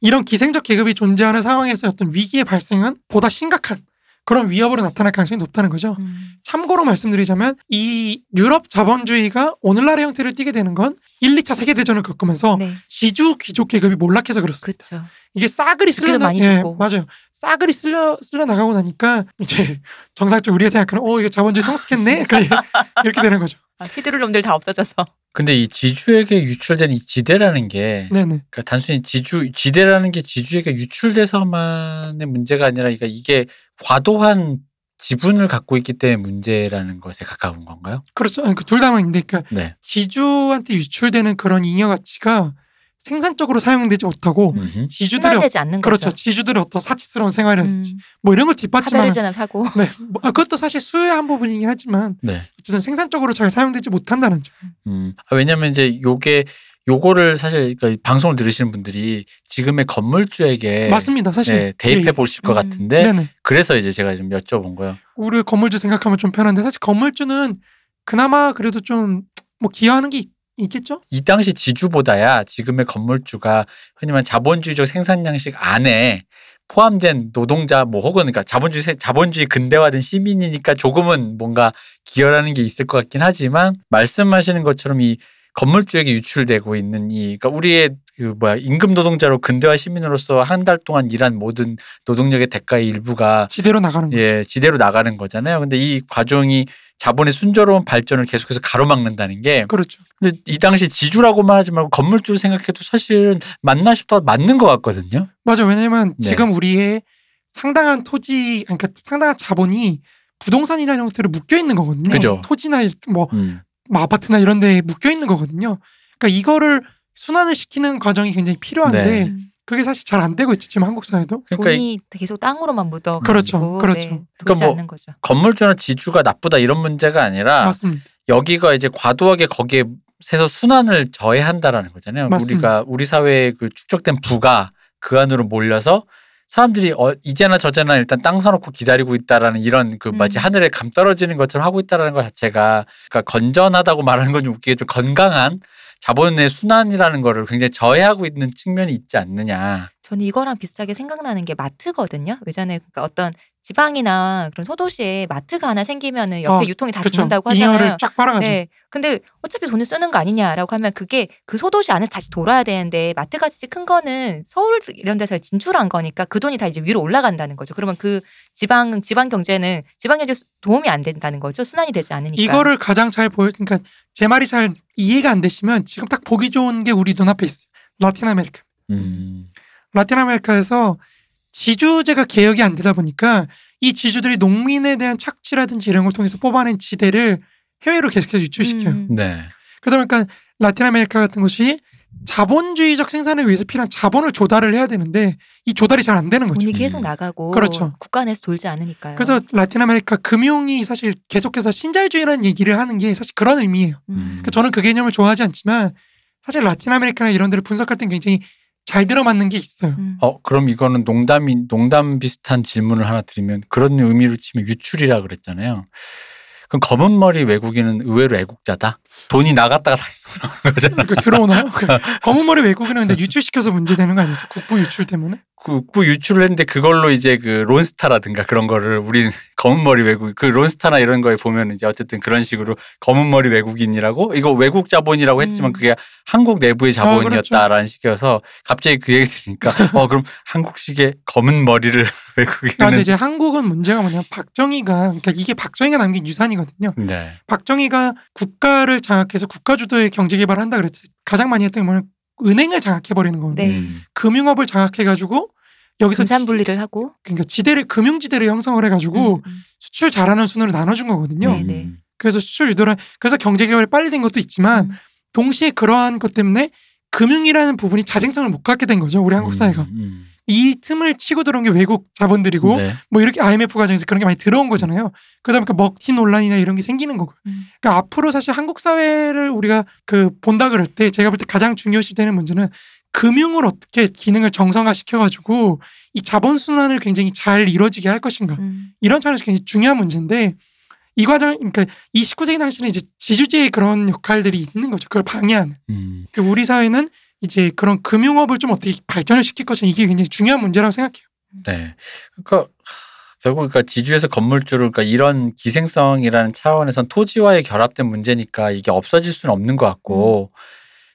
이런 기생적 계급이 존재하는 상황에서 어떤 위기의 발생은 보다 심각한 그런 위협으로 나타날 가능성이 높다는 거죠. 음. 참고로 말씀드리자면 이 유럽 자본주의가 오늘날의 형태를 띠게 되는 건 1, 2차 세계 대전을 겪으면서 네. 지주 귀족 계급이 몰락해서 그렇습니다. 그렇죠. 이게 싸그리 쓸려 많이 예. 맞아요. 싸그리 쓸려 쓸려 나가고 나니까 이제 정상적으로 우리가 생각하는 어 이거 자본주의 성숙했네 그러니까 이렇게 되는 거죠. 아, 휘두를 놈들 다 없어져서. 근데 이 지주에게 유출된 이 지대라는 게 네네 그러니까 단순히 지주 지대라는 게 지주에게 유출돼서만의 문제가 아니라 그러니까 이게 과도한 지분을 갖고 있기 때문에 문제라는 것에 가까운 건가요? 그렇죠. 그둘 다만 있는데 그러니까 네. 지주한테 유출되는 그런 잉여 가치가 생산적으로 사용되지 못하고 음흠. 지주들의 순환되지 않는 그렇죠. 거죠. 지주들의 어떤 사치스러운 음, 생활이라든지 뭐 이런 걸 뒷받침하는 하베르제나 사고. 네, 뭐, 아, 그것도 사실 수요의 한 부분이긴 하지만 네. 어쨌든 생산적으로 잘 사용되지 못한다는 점. 음. 아, 왜냐면 이제 요게 요거를 사실 그러니까 방송을 들으시는 분들이 지금의 건물주에게 맞습니다, 사실. 네, 대입해 예, 예. 보실 것 음. 같은데 네네. 그래서 이제 제가 좀 여쭤본 거예요. 우리 건물주 생각하면 좀 편한데 사실 건물주는 그나마 그래도 좀 뭐 기여하는 게 있, 있겠죠? 이 당시 지주보다야 지금의 건물주가 흔히 말하는 자본주의적 생산 양식 안에 포함된 노동자 뭐 혹은 그러니까 자본주의 세- 자본주의 근대화된 시민이니까 조금은 뭔가 기여라는 게 있을 것 같긴 하지만 말씀하시는 것처럼 이 건물주에게 유출되고 있는 이 그러니까 우리의 그 뭐야 임금 노동자로 근대화 시민으로서 한 달 동안 일한 모든 노동력의 대가의 일부가 지대로 나가는 거죠. 예 지대로 나가는 거잖아요. 근데 이 과정이 자본의 순조로운 발전을 계속해서 가로막는다는 게 그렇죠. 근데 이 당시 지주라고만 하지 말고 건물주 생각해도 사실은 맞나 싶다 맞는 것 같거든요. 맞아. 왜냐면 네. 지금 우리의 상당한 토지, 그러니까 상당한 자본이 부동산이라는 형태로 묶여 있는 거거든요. 그죠. 토지나 일- 뭐, 음. 뭐 아파트나 이런 데에 묶여 있는 거거든요. 그러니까 이거를 순환을 시키는 과정이 굉장히 필요한데 네. 음. 그게 사실 잘 안 되고 있죠. 지금 한국 사회도. 그러니까 이 돈이 계속 땅으로만 묻어. 그렇죠, 그렇죠. 돌지 그러니까 뭐 않는 거죠. 건물주나 지주가 나쁘다 이런 문제가 아니라 맞습니다. 여기가 이제 과도하게 거기에 세서 순환을 저해한다라는 거잖아요. 맞습니다. 우리가 우리 사회의 그 축적된 부가 그 안으로 몰려서 사람들이 어, 이제나 저제나 일단 땅 사놓고 기다리고 있다라는 이런 그 마치 음. 하늘에 감 떨어지는 것처럼 하고 있다라는 것 자체가 그러니까 건전하다고 말하는 건 좀 웃기게 좀 건강한 자본의 순환이라는 거를 굉장히 저해하고 있는 측면이 있지 않느냐. 저는 이거랑 비슷하게 생각나는 게 마트거든요. 예전에 그러니까 어떤 지방이나 그런 소도시에 마트가 하나 생기면은 옆에 어, 유통이 다 그렇죠. 죽는다고 하잖아요. 잉여를 쫙 빨아가지고. 네. 근데 어차피 돈을 쓰는 거 아니냐라고 하면 그게 그 소도시 안에서 다시 돌아야 되는데 마트 같이 큰 거는 서울 이런 데서 진출한 거니까 그 돈이 다 이제 위로 올라간다는 거죠. 그러면 그 지방 지방 경제는 지방 경제 도움이 안 된다는 거죠. 순환이 되지 않으니까. 이거를 가장 잘 보여, 그러니까 제 말이 잘 이해가 안 되시면 지금 딱 보기 좋은 게 우리 눈앞에 있어요. 라틴 아메리카. 음. 라틴 아메리카에서 지주제가 개혁이 안 되다 보니까 이 지주들이 농민에 대한 착취라든지 이런 걸 통해서 뽑아낸 지대를 해외로 계속해서 유출시켜요. 음. 네. 그러다 보니까 라틴 아메리카 같은 곳이 자본주의적 생산을 위해서 필요한 자본을 조달을 해야 되는데 이 조달이 잘 안 되는 거죠. 돈이 계속 음. 나가고 그렇죠. 국가 내에서 돌지 않으니까요. 그래서 라틴 아메리카 금융이 사실 계속해서 신자유주의라는 얘기를 하는 게 사실 그런 의미예요. 음. 그러니까 저는 그 개념을 좋아하지 않지만 사실 라틴 아메리카나 이런 데를 분석할 때 굉장히 잘 들어맞는 게 있어요. 음. 어 그럼 이거는 농담이 농담 비슷한 질문을 하나 드리면 그런 의미로 치면 유출이라 그랬잖아요. 그럼 검은 머리 외국인은 의외로 애국자다. 돈이 나갔다가 다시 돌아오는 거잖아요. 그 들어오나요? 그 검은 머리 외국인은 근데 유출시켜서 문제되는 거 아니었어요? 국부 유출 때문에? 국부 유출을 했는데 그걸로 이제 그 론스타라든가 그런 거를 우리 검은 머리 외국 그 론스타나 이런 거에 보면 이제 어쨌든 그런 식으로 검은 머리 외국인이라고 이거 외국 자본이라고 했지만 음. 그게 한국 내부의 아, 그렇죠. 자본이었다라는 식이어서 갑자기 그 얘기 들으니까 어 그럼 한국식의 검은 머리를 아, 근데 외국인은 이제 한국은 문제가 뭐냐면 박정희가 그러니까 이게 박정희가 남긴 유산이거든요. 네. 박정희가 국가를 장악해서 국가 주도의 경제 개발을 한다 그랬지. 가장 많이 했던 게 뭐냐면 은행을 장악해 버리는 거거든요. 네. 음. 금융업을 장악해 가지고 여기서 지, 분리를 하고 그러니까 지대를 금융 지대를 형성을 해 가지고 음, 음. 수출 잘하는 순으로 나눠준 거거든요. 네, 네. 음. 그래서 수출 유도를 그래서 경제 개발이 빨리 된 것도 있지만 음. 동시에 그러한 것 때문에 금융이라는 부분이 자생성을 못 갖게 된 거죠. 우리 한국 사회가. 음, 이 틈을 치고 들어온 게 외국 자본들이고 음. 네. 뭐 이렇게 IMF 과정에서 그런 게 많이 들어온 거잖아요. 그러다 보니까 먹튀 논란이나 이런 게 생기는 거고. 음. 그러니까 앞으로 사실 한국 사회를 우리가 그 본다 그럴 때 제가 볼 때 가장 중요시 되는 문제는 금융을 어떻게 기능을 정상화 시켜가지고 이 자본 순환을 굉장히 잘 이루어지게 할 것인가 음. 이런 차원에서 굉장히 중요한 문제인데 이 과정 그러니까 이 19세기 당시는 이제 지주제의 그런 역할들이 있는 거죠. 그걸 방해하는. 음. 그 우리 사회는 이제 그런 금융업을 좀 어떻게 발전을 시킬 것인가 이게 굉장히 중요한 문제라고 생각해요. 네. 그러니까 하, 결국 그러니까 지주에서 건물주를 그러니까 이런 기생성이라는 차원에선 토지와의 결합된 문제니까 이게 없어질 수는 없는 것 같고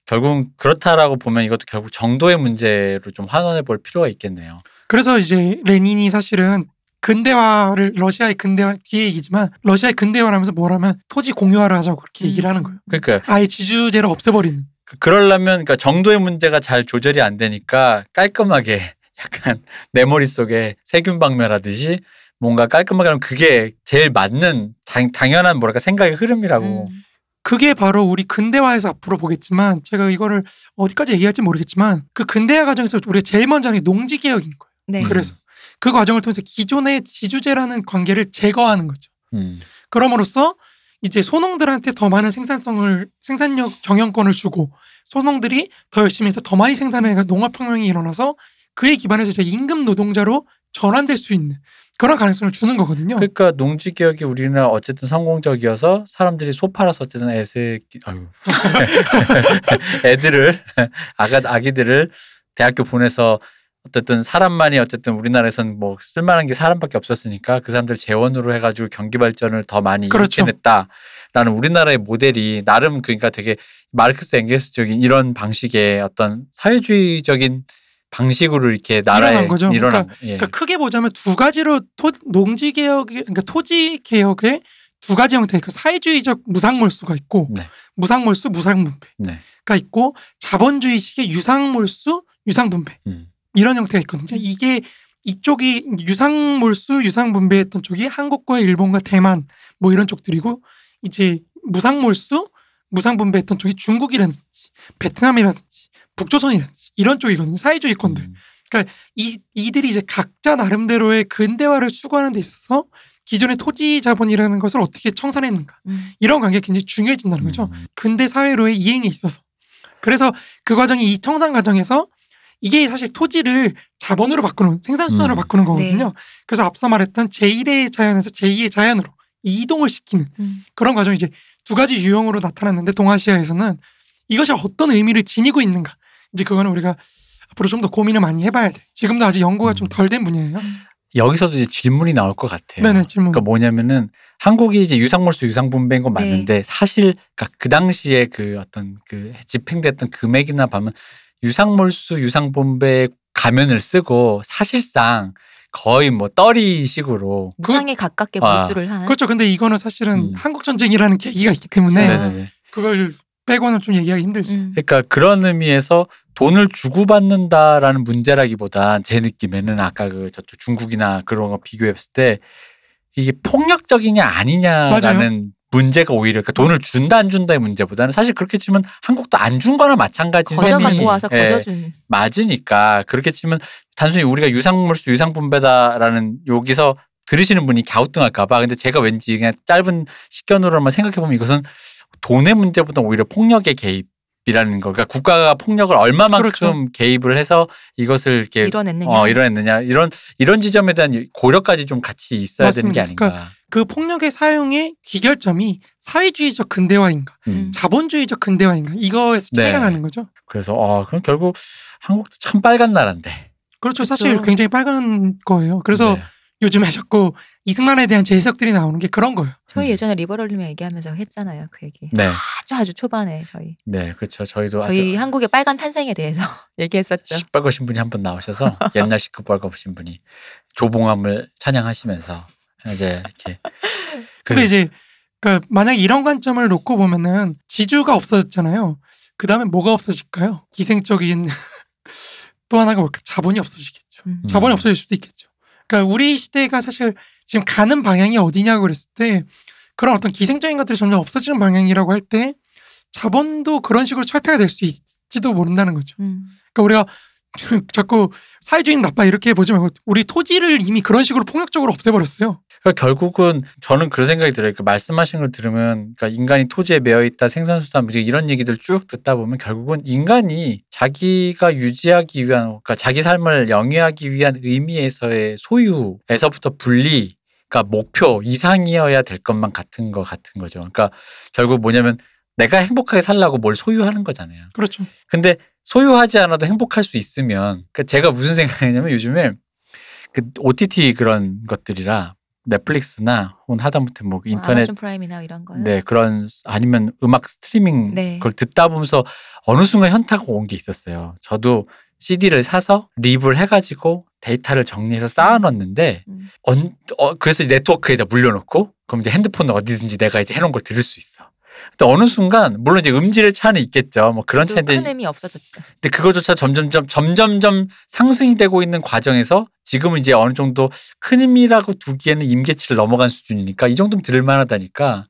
결국 그렇다라고 보면 이것도 결국 정도의 문제로 좀 환원해 볼 필요가 있겠네요. 그래서 이제 레닌이 사실은 근대화를 러시아의 근대화 뒤에 얘기지만 러시아의 근대화라면서 뭐라면 토지 공유화를 하자고 그렇게 음. 얘기를 하는 거예요. 그러니까 아예 지주제를 없애버리는. 그- 그러려면 그러니까 정도의 문제가 잘 조절이 안 되니까 깔끔하게 약간 내 머릿속에 세균 박멸하듯이 뭔가 깔끔하게 하면 그게 제일 맞는 당, 당연한 뭐랄까 생각의 흐름이라고. 음. 그게 바로 우리 근대화에서 앞으로 보겠지만 제가 이거를 어디까지 얘기할지 모르겠지만 그 근대화 과정에서 우리가 제일 먼저 하는 게 농지 개혁인 거예요. 네. 음. 그래서 그 과정을 통해서 기존의 지주제라는 관계를 제거하는 거죠. 음. 그럼으로써 이제 소농들한테 더 많은 생산성을 생산력 경영권을 주고 소농들이 더 열심히 해서 더 많이 생산을 해가 농업혁명이 일어나서 그에 기반해서 이제 임금 노동자로 전환될 수 있는 그런 가능성을 주는 거거든요. 그러니까 농지 개혁이 우리는 어쨌든 성공적이어서 사람들이 소 팔아서 어쨌든 애새 아유 애들을 아가 아기들을 대학교 보내서 어쨌든 사람만이 어쨌든 우리나라에선 뭐 쓸만한 게 사람밖에 없었으니까 그 사람들 재원으로 해가지고 경기 발전을 더 많이 그렇죠. 일으켜냈다라는 우리나라의 모델이 나름 그러니까 되게 마르크스 엥겔스적인 이런 방식의 어떤 사회주의적인 방식으로 이렇게 나라에 일어난 거죠. 일어난 예. 그러니까 크게 보자면 두 가지로 토, 농지 개혁 그러니까 토지 개혁의 두 가지 형태 그 사회주의적 무상몰수가 있고 네. 무상몰수 무상분배가 네. 있고 자본주의식의 유상몰수 유상분배 음. 이런 형태가 있거든요. 이게 이쪽이 유상몰수 유상분배했던 쪽이 한국과 일본과 대만 뭐 이런 쪽들이고 이제 무상몰수 무상분배했던 쪽이 중국이라든지 베트남이라든지 북조선이라든지 이런 쪽이거든요. 사회주의권들. 음. 이 이들이 이제 각자 나름대로의 근대화를 추구하는 데 있어서 기존의 토지 자본이라는 것을 어떻게 청산했는가 음. 이런 관계가 굉장히 중요해진다는 거죠. 음. 근대 사회로의 이행에 있어서 그래서 그 과정이 이 청산 과정에서 이게 사실 토지를 자본으로 바꾸는 생산 수단으로 음. 바꾸는 거거든요. 그래서 앞서 말했던 제1의 자연에서 제2의 자연으로 이동을 시키는 음. 그런 과정이 이제 두 가지 유형으로 나타났는데 동아시아에서는 이것이 어떤 의미를 지니고 있는가 이제 그거는 우리가 앞으로 좀 더 고민을 많이 해봐야 돼. 지금도 아직 연구가 좀 음. 덜된 분야예요. 여기서도 이제 질문이 나올 것 같아요. 네네 질문. 그러니까 뭐냐면은 한국이 이제 유상몰수 유상분배인 건 맞는데 사실 그러니까 그 당시에 그 어떤 그 집행됐던 금액이나 보면 유상몰수 유상분배 가면을 쓰고 사실상 거의 뭐 떨이식으로 무상에 가깝게 아, 몰수를 한. 그렇죠. 근데 이거는 사실은 음. 한국 전쟁이라는 계기가 있기 때문에. 네네네. 그걸 빼고는 좀 얘기하기 힘들죠. 음. 그러니까 그런 의미에서 돈을 주고받는다라는 문제라기보다 제 느낌에는 아까 그 저쪽 중국이나 그런 거 비교했을 때 이게 폭력적이냐 아니냐라는 문제가 오히려 그러니까 돈을 준다 안 준다의 문제보다는 사실 그렇게 치면 한국도 안 준 거나 마찬가지인 거저 갖고 와서 예, 거저준. 맞으니까 그렇게 치면 단순히 우리가 유상물수 유상분배다라는 여기서 들으시는 분이 갸우뚱할까봐 근데 제가 왠지 그냥 짧은 식견으로만 생각해 보면 이것은 돈의 문제보다 오히려 폭력의 개입 이라는 거. 그러니까 국가가 폭력을 얼마만큼 그렇죠. 개입을 해서 이것을 이렇게 이뤄냈느냐. 어, 이뤄냈느냐 이런 이런 지점에 대한 고려까지 좀 같이 있어야 되는 게 맞습니다. 아닌가. 그 폭력의 사용의 귀결점이 사회주의적 근대화인가, 음. 자본주의적 근대화인가 이거에서 차이가 네. 나는 거죠. 그래서 어 그럼 결국 한국도 참 빨간 나라인데. 그렇죠. 그쵸. 사실 굉장히 빨간 거예요. 그래서 네. 요즘에 자꾸 이승만에 대한 재해석들이 나오는 게 그런 거예요. 저희 음. 예전에 리버럴리즘 얘기하면서 했잖아요. 그 얘기. 네, 아주 아주 초반에 저희. 네, 그렇죠. 저희도 저희 아주 한국의 빨간 탄생에 대해서 얘기했었죠. 시뻘거신 분이 한 분 나오셔서 옛날 시뻘거신 분이 조봉암을 찬양하시면서 이제 이렇게 그 근데 이제 그러니까 만약 이런 관점을 놓고 보면은 지주가 없어졌잖아요. 그 다음에 뭐가 없어질까요? 기생적인 또 하나가 뭘까? 자본이 없어지겠죠. 음. 자본이 없어질 수도 있겠죠. 그러니까 우리 시대가 사실 지금 가는 방향이 어디냐고 그랬을 때 그런 어떤 기생적인 것들이 점점 없어지는 방향이라고 할 때 자본도 그런 식으로 철폐가 될 수 있지도 모른다는 거죠. 음. 그러니까 우리가 자꾸 사회주의는 나빠 이렇게 보지 말고 우리 토지를 이미 그런 식으로 폭력적으로 없애버렸어요. 그러니까 결국은 저는 그런 생각이 들어요. 그 말씀하신 걸 들으면 그러니까 인간이 토지에 매여 있다 생산수단 이런 얘기들 쭉 듣다 보면 결국은 인간이 자기가 유지하기 위한 그러니까 자기 삶을 영위하기 위한 의미에서의 소유에서부터 분리 그러니까 목표 이상이어야 될 것만 같은 거 같은 거죠. 그러니까 결국 뭐냐면 내가 행복하게 살라고 뭘 소유하는 거잖아요. 그렇죠. 근데 소유하지 않아도 행복할 수 있으면 그러니까 제가 무슨 생각이냐면 요즘에 그 OTT 그런 것들이라 넷플릭스나 혹은 하다못해 뭐뭐 인터넷 아마존 프라임이나 이런 거요. 네 그런 아니면 음악 스트리밍 네. 그걸 듣다 보면서 어느 순간 현타가 온 게 있었어요. 저도 CD를 사서 rip을 해가지고 데이터를 정리해서 쌓아놨는데 음. 언, 어, 그래서 네트워크에다 물려놓고 그럼 이제 핸드폰 어디든지 내가 이제 해놓은 걸 들을 수 있어. 근데 어느 순간 물론 이제 음질의 차는 있겠죠. 뭐 그런 또 차인데 큰 의미 없어졌죠. 근데 그거조차 점점점 점점점 상승이 되고 있는 과정에서 지금은 이제 어느 정도 큰 의미라고 두기에는 임계치를 넘어간 수준이니까 이 정도면 들을 만하다니까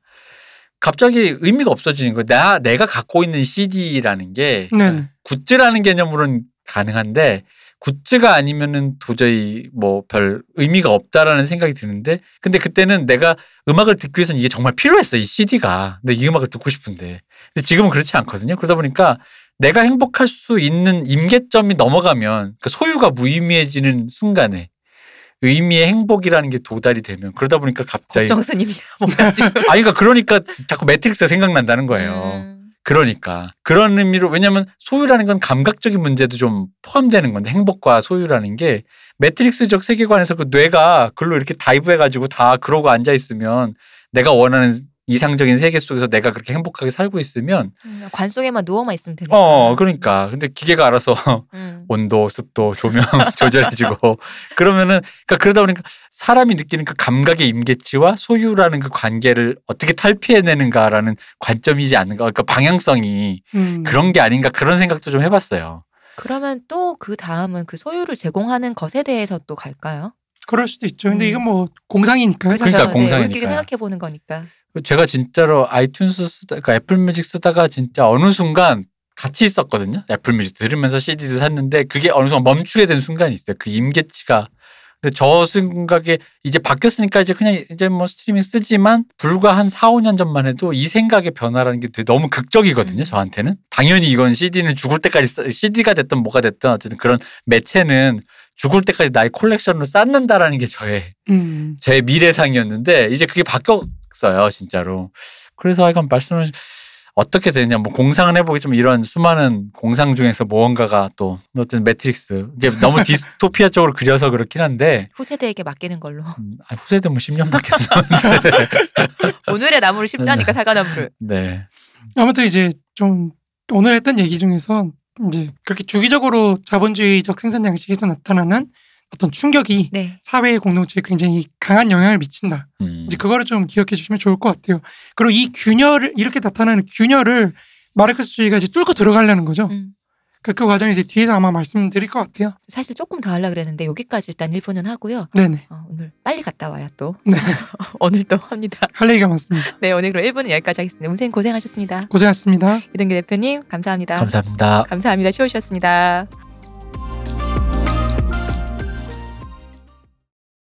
갑자기 의미가 없어지는 거야. 나 내가 갖고 있는 CD라는 게 네네. 굿즈라는 개념으로는 가능한데 굿즈가 아니면은 도저히 뭐 별 의미가 없다라는 생각이 드는데 근데 그때는 내가 음악을 듣기 위해서는 이게 정말 필요했어 이 CD가 근데 이 음악을 듣고 싶은데 근데 지금은 그렇지 않거든요 그러다 보니까 내가 행복할 수 있는 임계점이 넘어가면 그 소유가 무의미해지는 순간에 의미의 행복이라는 게 도달이 되면 그러다 보니까 갑자기 걱정스님이야 뭔가 지금. 아니 그러니까 그러니까 자꾸 매트릭스가 생각난다는 거예요. 음. 그러니까 그런 의미로 왜냐하면 소유라는 건 감각적인 문제도 좀 포함되는 건데 행복과 소유라는 게 매트릭스적 세계관에서 그 뇌가 글로 이렇게 다이브해가지고 다 그러고 앉아 있으면 내가 원하는 이상적인 세계 속에서 내가 그렇게 행복하게 살고 있으면 음, 관 속에만 누워만 있으면 되니까. 어 그러니까 근데 기계가 알아서 음. 온도, 습도, 조명 조절해주고 그러면은 그러니까 그러다 보니까 사람이 느끼는 그 감각의 임계치와 소유라는 그 관계를 어떻게 탈피해내는가라는 관점이지 않는가 그러니까 방향성이 음. 그런 게 아닌가 그런 생각도 좀 해봤어요. 그러면 또 그 다음은 그 소유를 제공하는 것에 대해서 또 갈까요? 그럴 수도 있죠. 근데 음. 이건 뭐 공상이니까요. 그러니까 사실. 네, 공상이니까요. 우리끼리 생각해 보는 거니까. 제가 진짜로 아이튠스 쓰다 그러니까 애플뮤직 쓰다가 진짜 어느 순간 같이 있었거든요. 애플뮤직 들으면서 CD도 샀는데 그게 어느 순간 멈추게 된 순간이 있어요. 그 임계치가 근데 저 생각에 이제 바뀌었으니까 이제 그냥 이제 뭐 스트리밍 쓰지만 불과 한 4, 5년 전만 해도 이 생각의 변화라는 게 되게 너무 극적이거든요. 음. 저한테는. 당연히 이건 CD는 죽을 때까지 CD가 됐든 뭐가 됐든 어쨌든 그런 매체는 죽을 때까지 나의 콜렉션으로 쌓는다라는 게 저의 음. 제 미래상이었는데 이제 그게 바뀌었어요 진짜로 그래서 하여간 말씀을 어떻게 되냐 뭐 공상을 해보기 좀 이런 수많은 공상 중에서 무언가가 또 어떤 매트릭스 이게 너무 디스토피아 쪽으로 그려서 그렇긴 한데 후세대에게 맡기는 걸로. 음, 아, 후세대 뭐 10년밖에 안 남았는데 오늘의 나무를 심자니까 사과나무를. 네 아무튼 이제 좀 오늘 했던 얘기 중에서 이제 그렇게 주기적으로 자본주의적 생산 양식에서 나타나는 어떤 충격이 네. 사회 공동체에 굉장히 강한 영향을 미친다. 음. 이제 그거를 좀 기억해 주시면 좋을 것 같아요. 그리고 이 균열을 이렇게 나타나는 균열을 마르크스주의가 이제 뚫고 들어가려는 거죠. 음. 그, 그 과정이 이제 뒤에서 아마 말씀드릴 것 같아요. 사실 조금 더 하려 그랬는데 여기까지 일단 1부는 하고요. 네네. 어, 오늘 빨리 갔다 와야 또 네. 오늘도 합니다. 할 얘기가 많습니다. 네, 오늘 그럼 1부는 여기까지 하겠습니다. 문생 고생하셨습니다. 고생하셨습니다. 이동규 대표님 감사합니다. 감사합니다. 감사합니다. 쉬우셨습니다.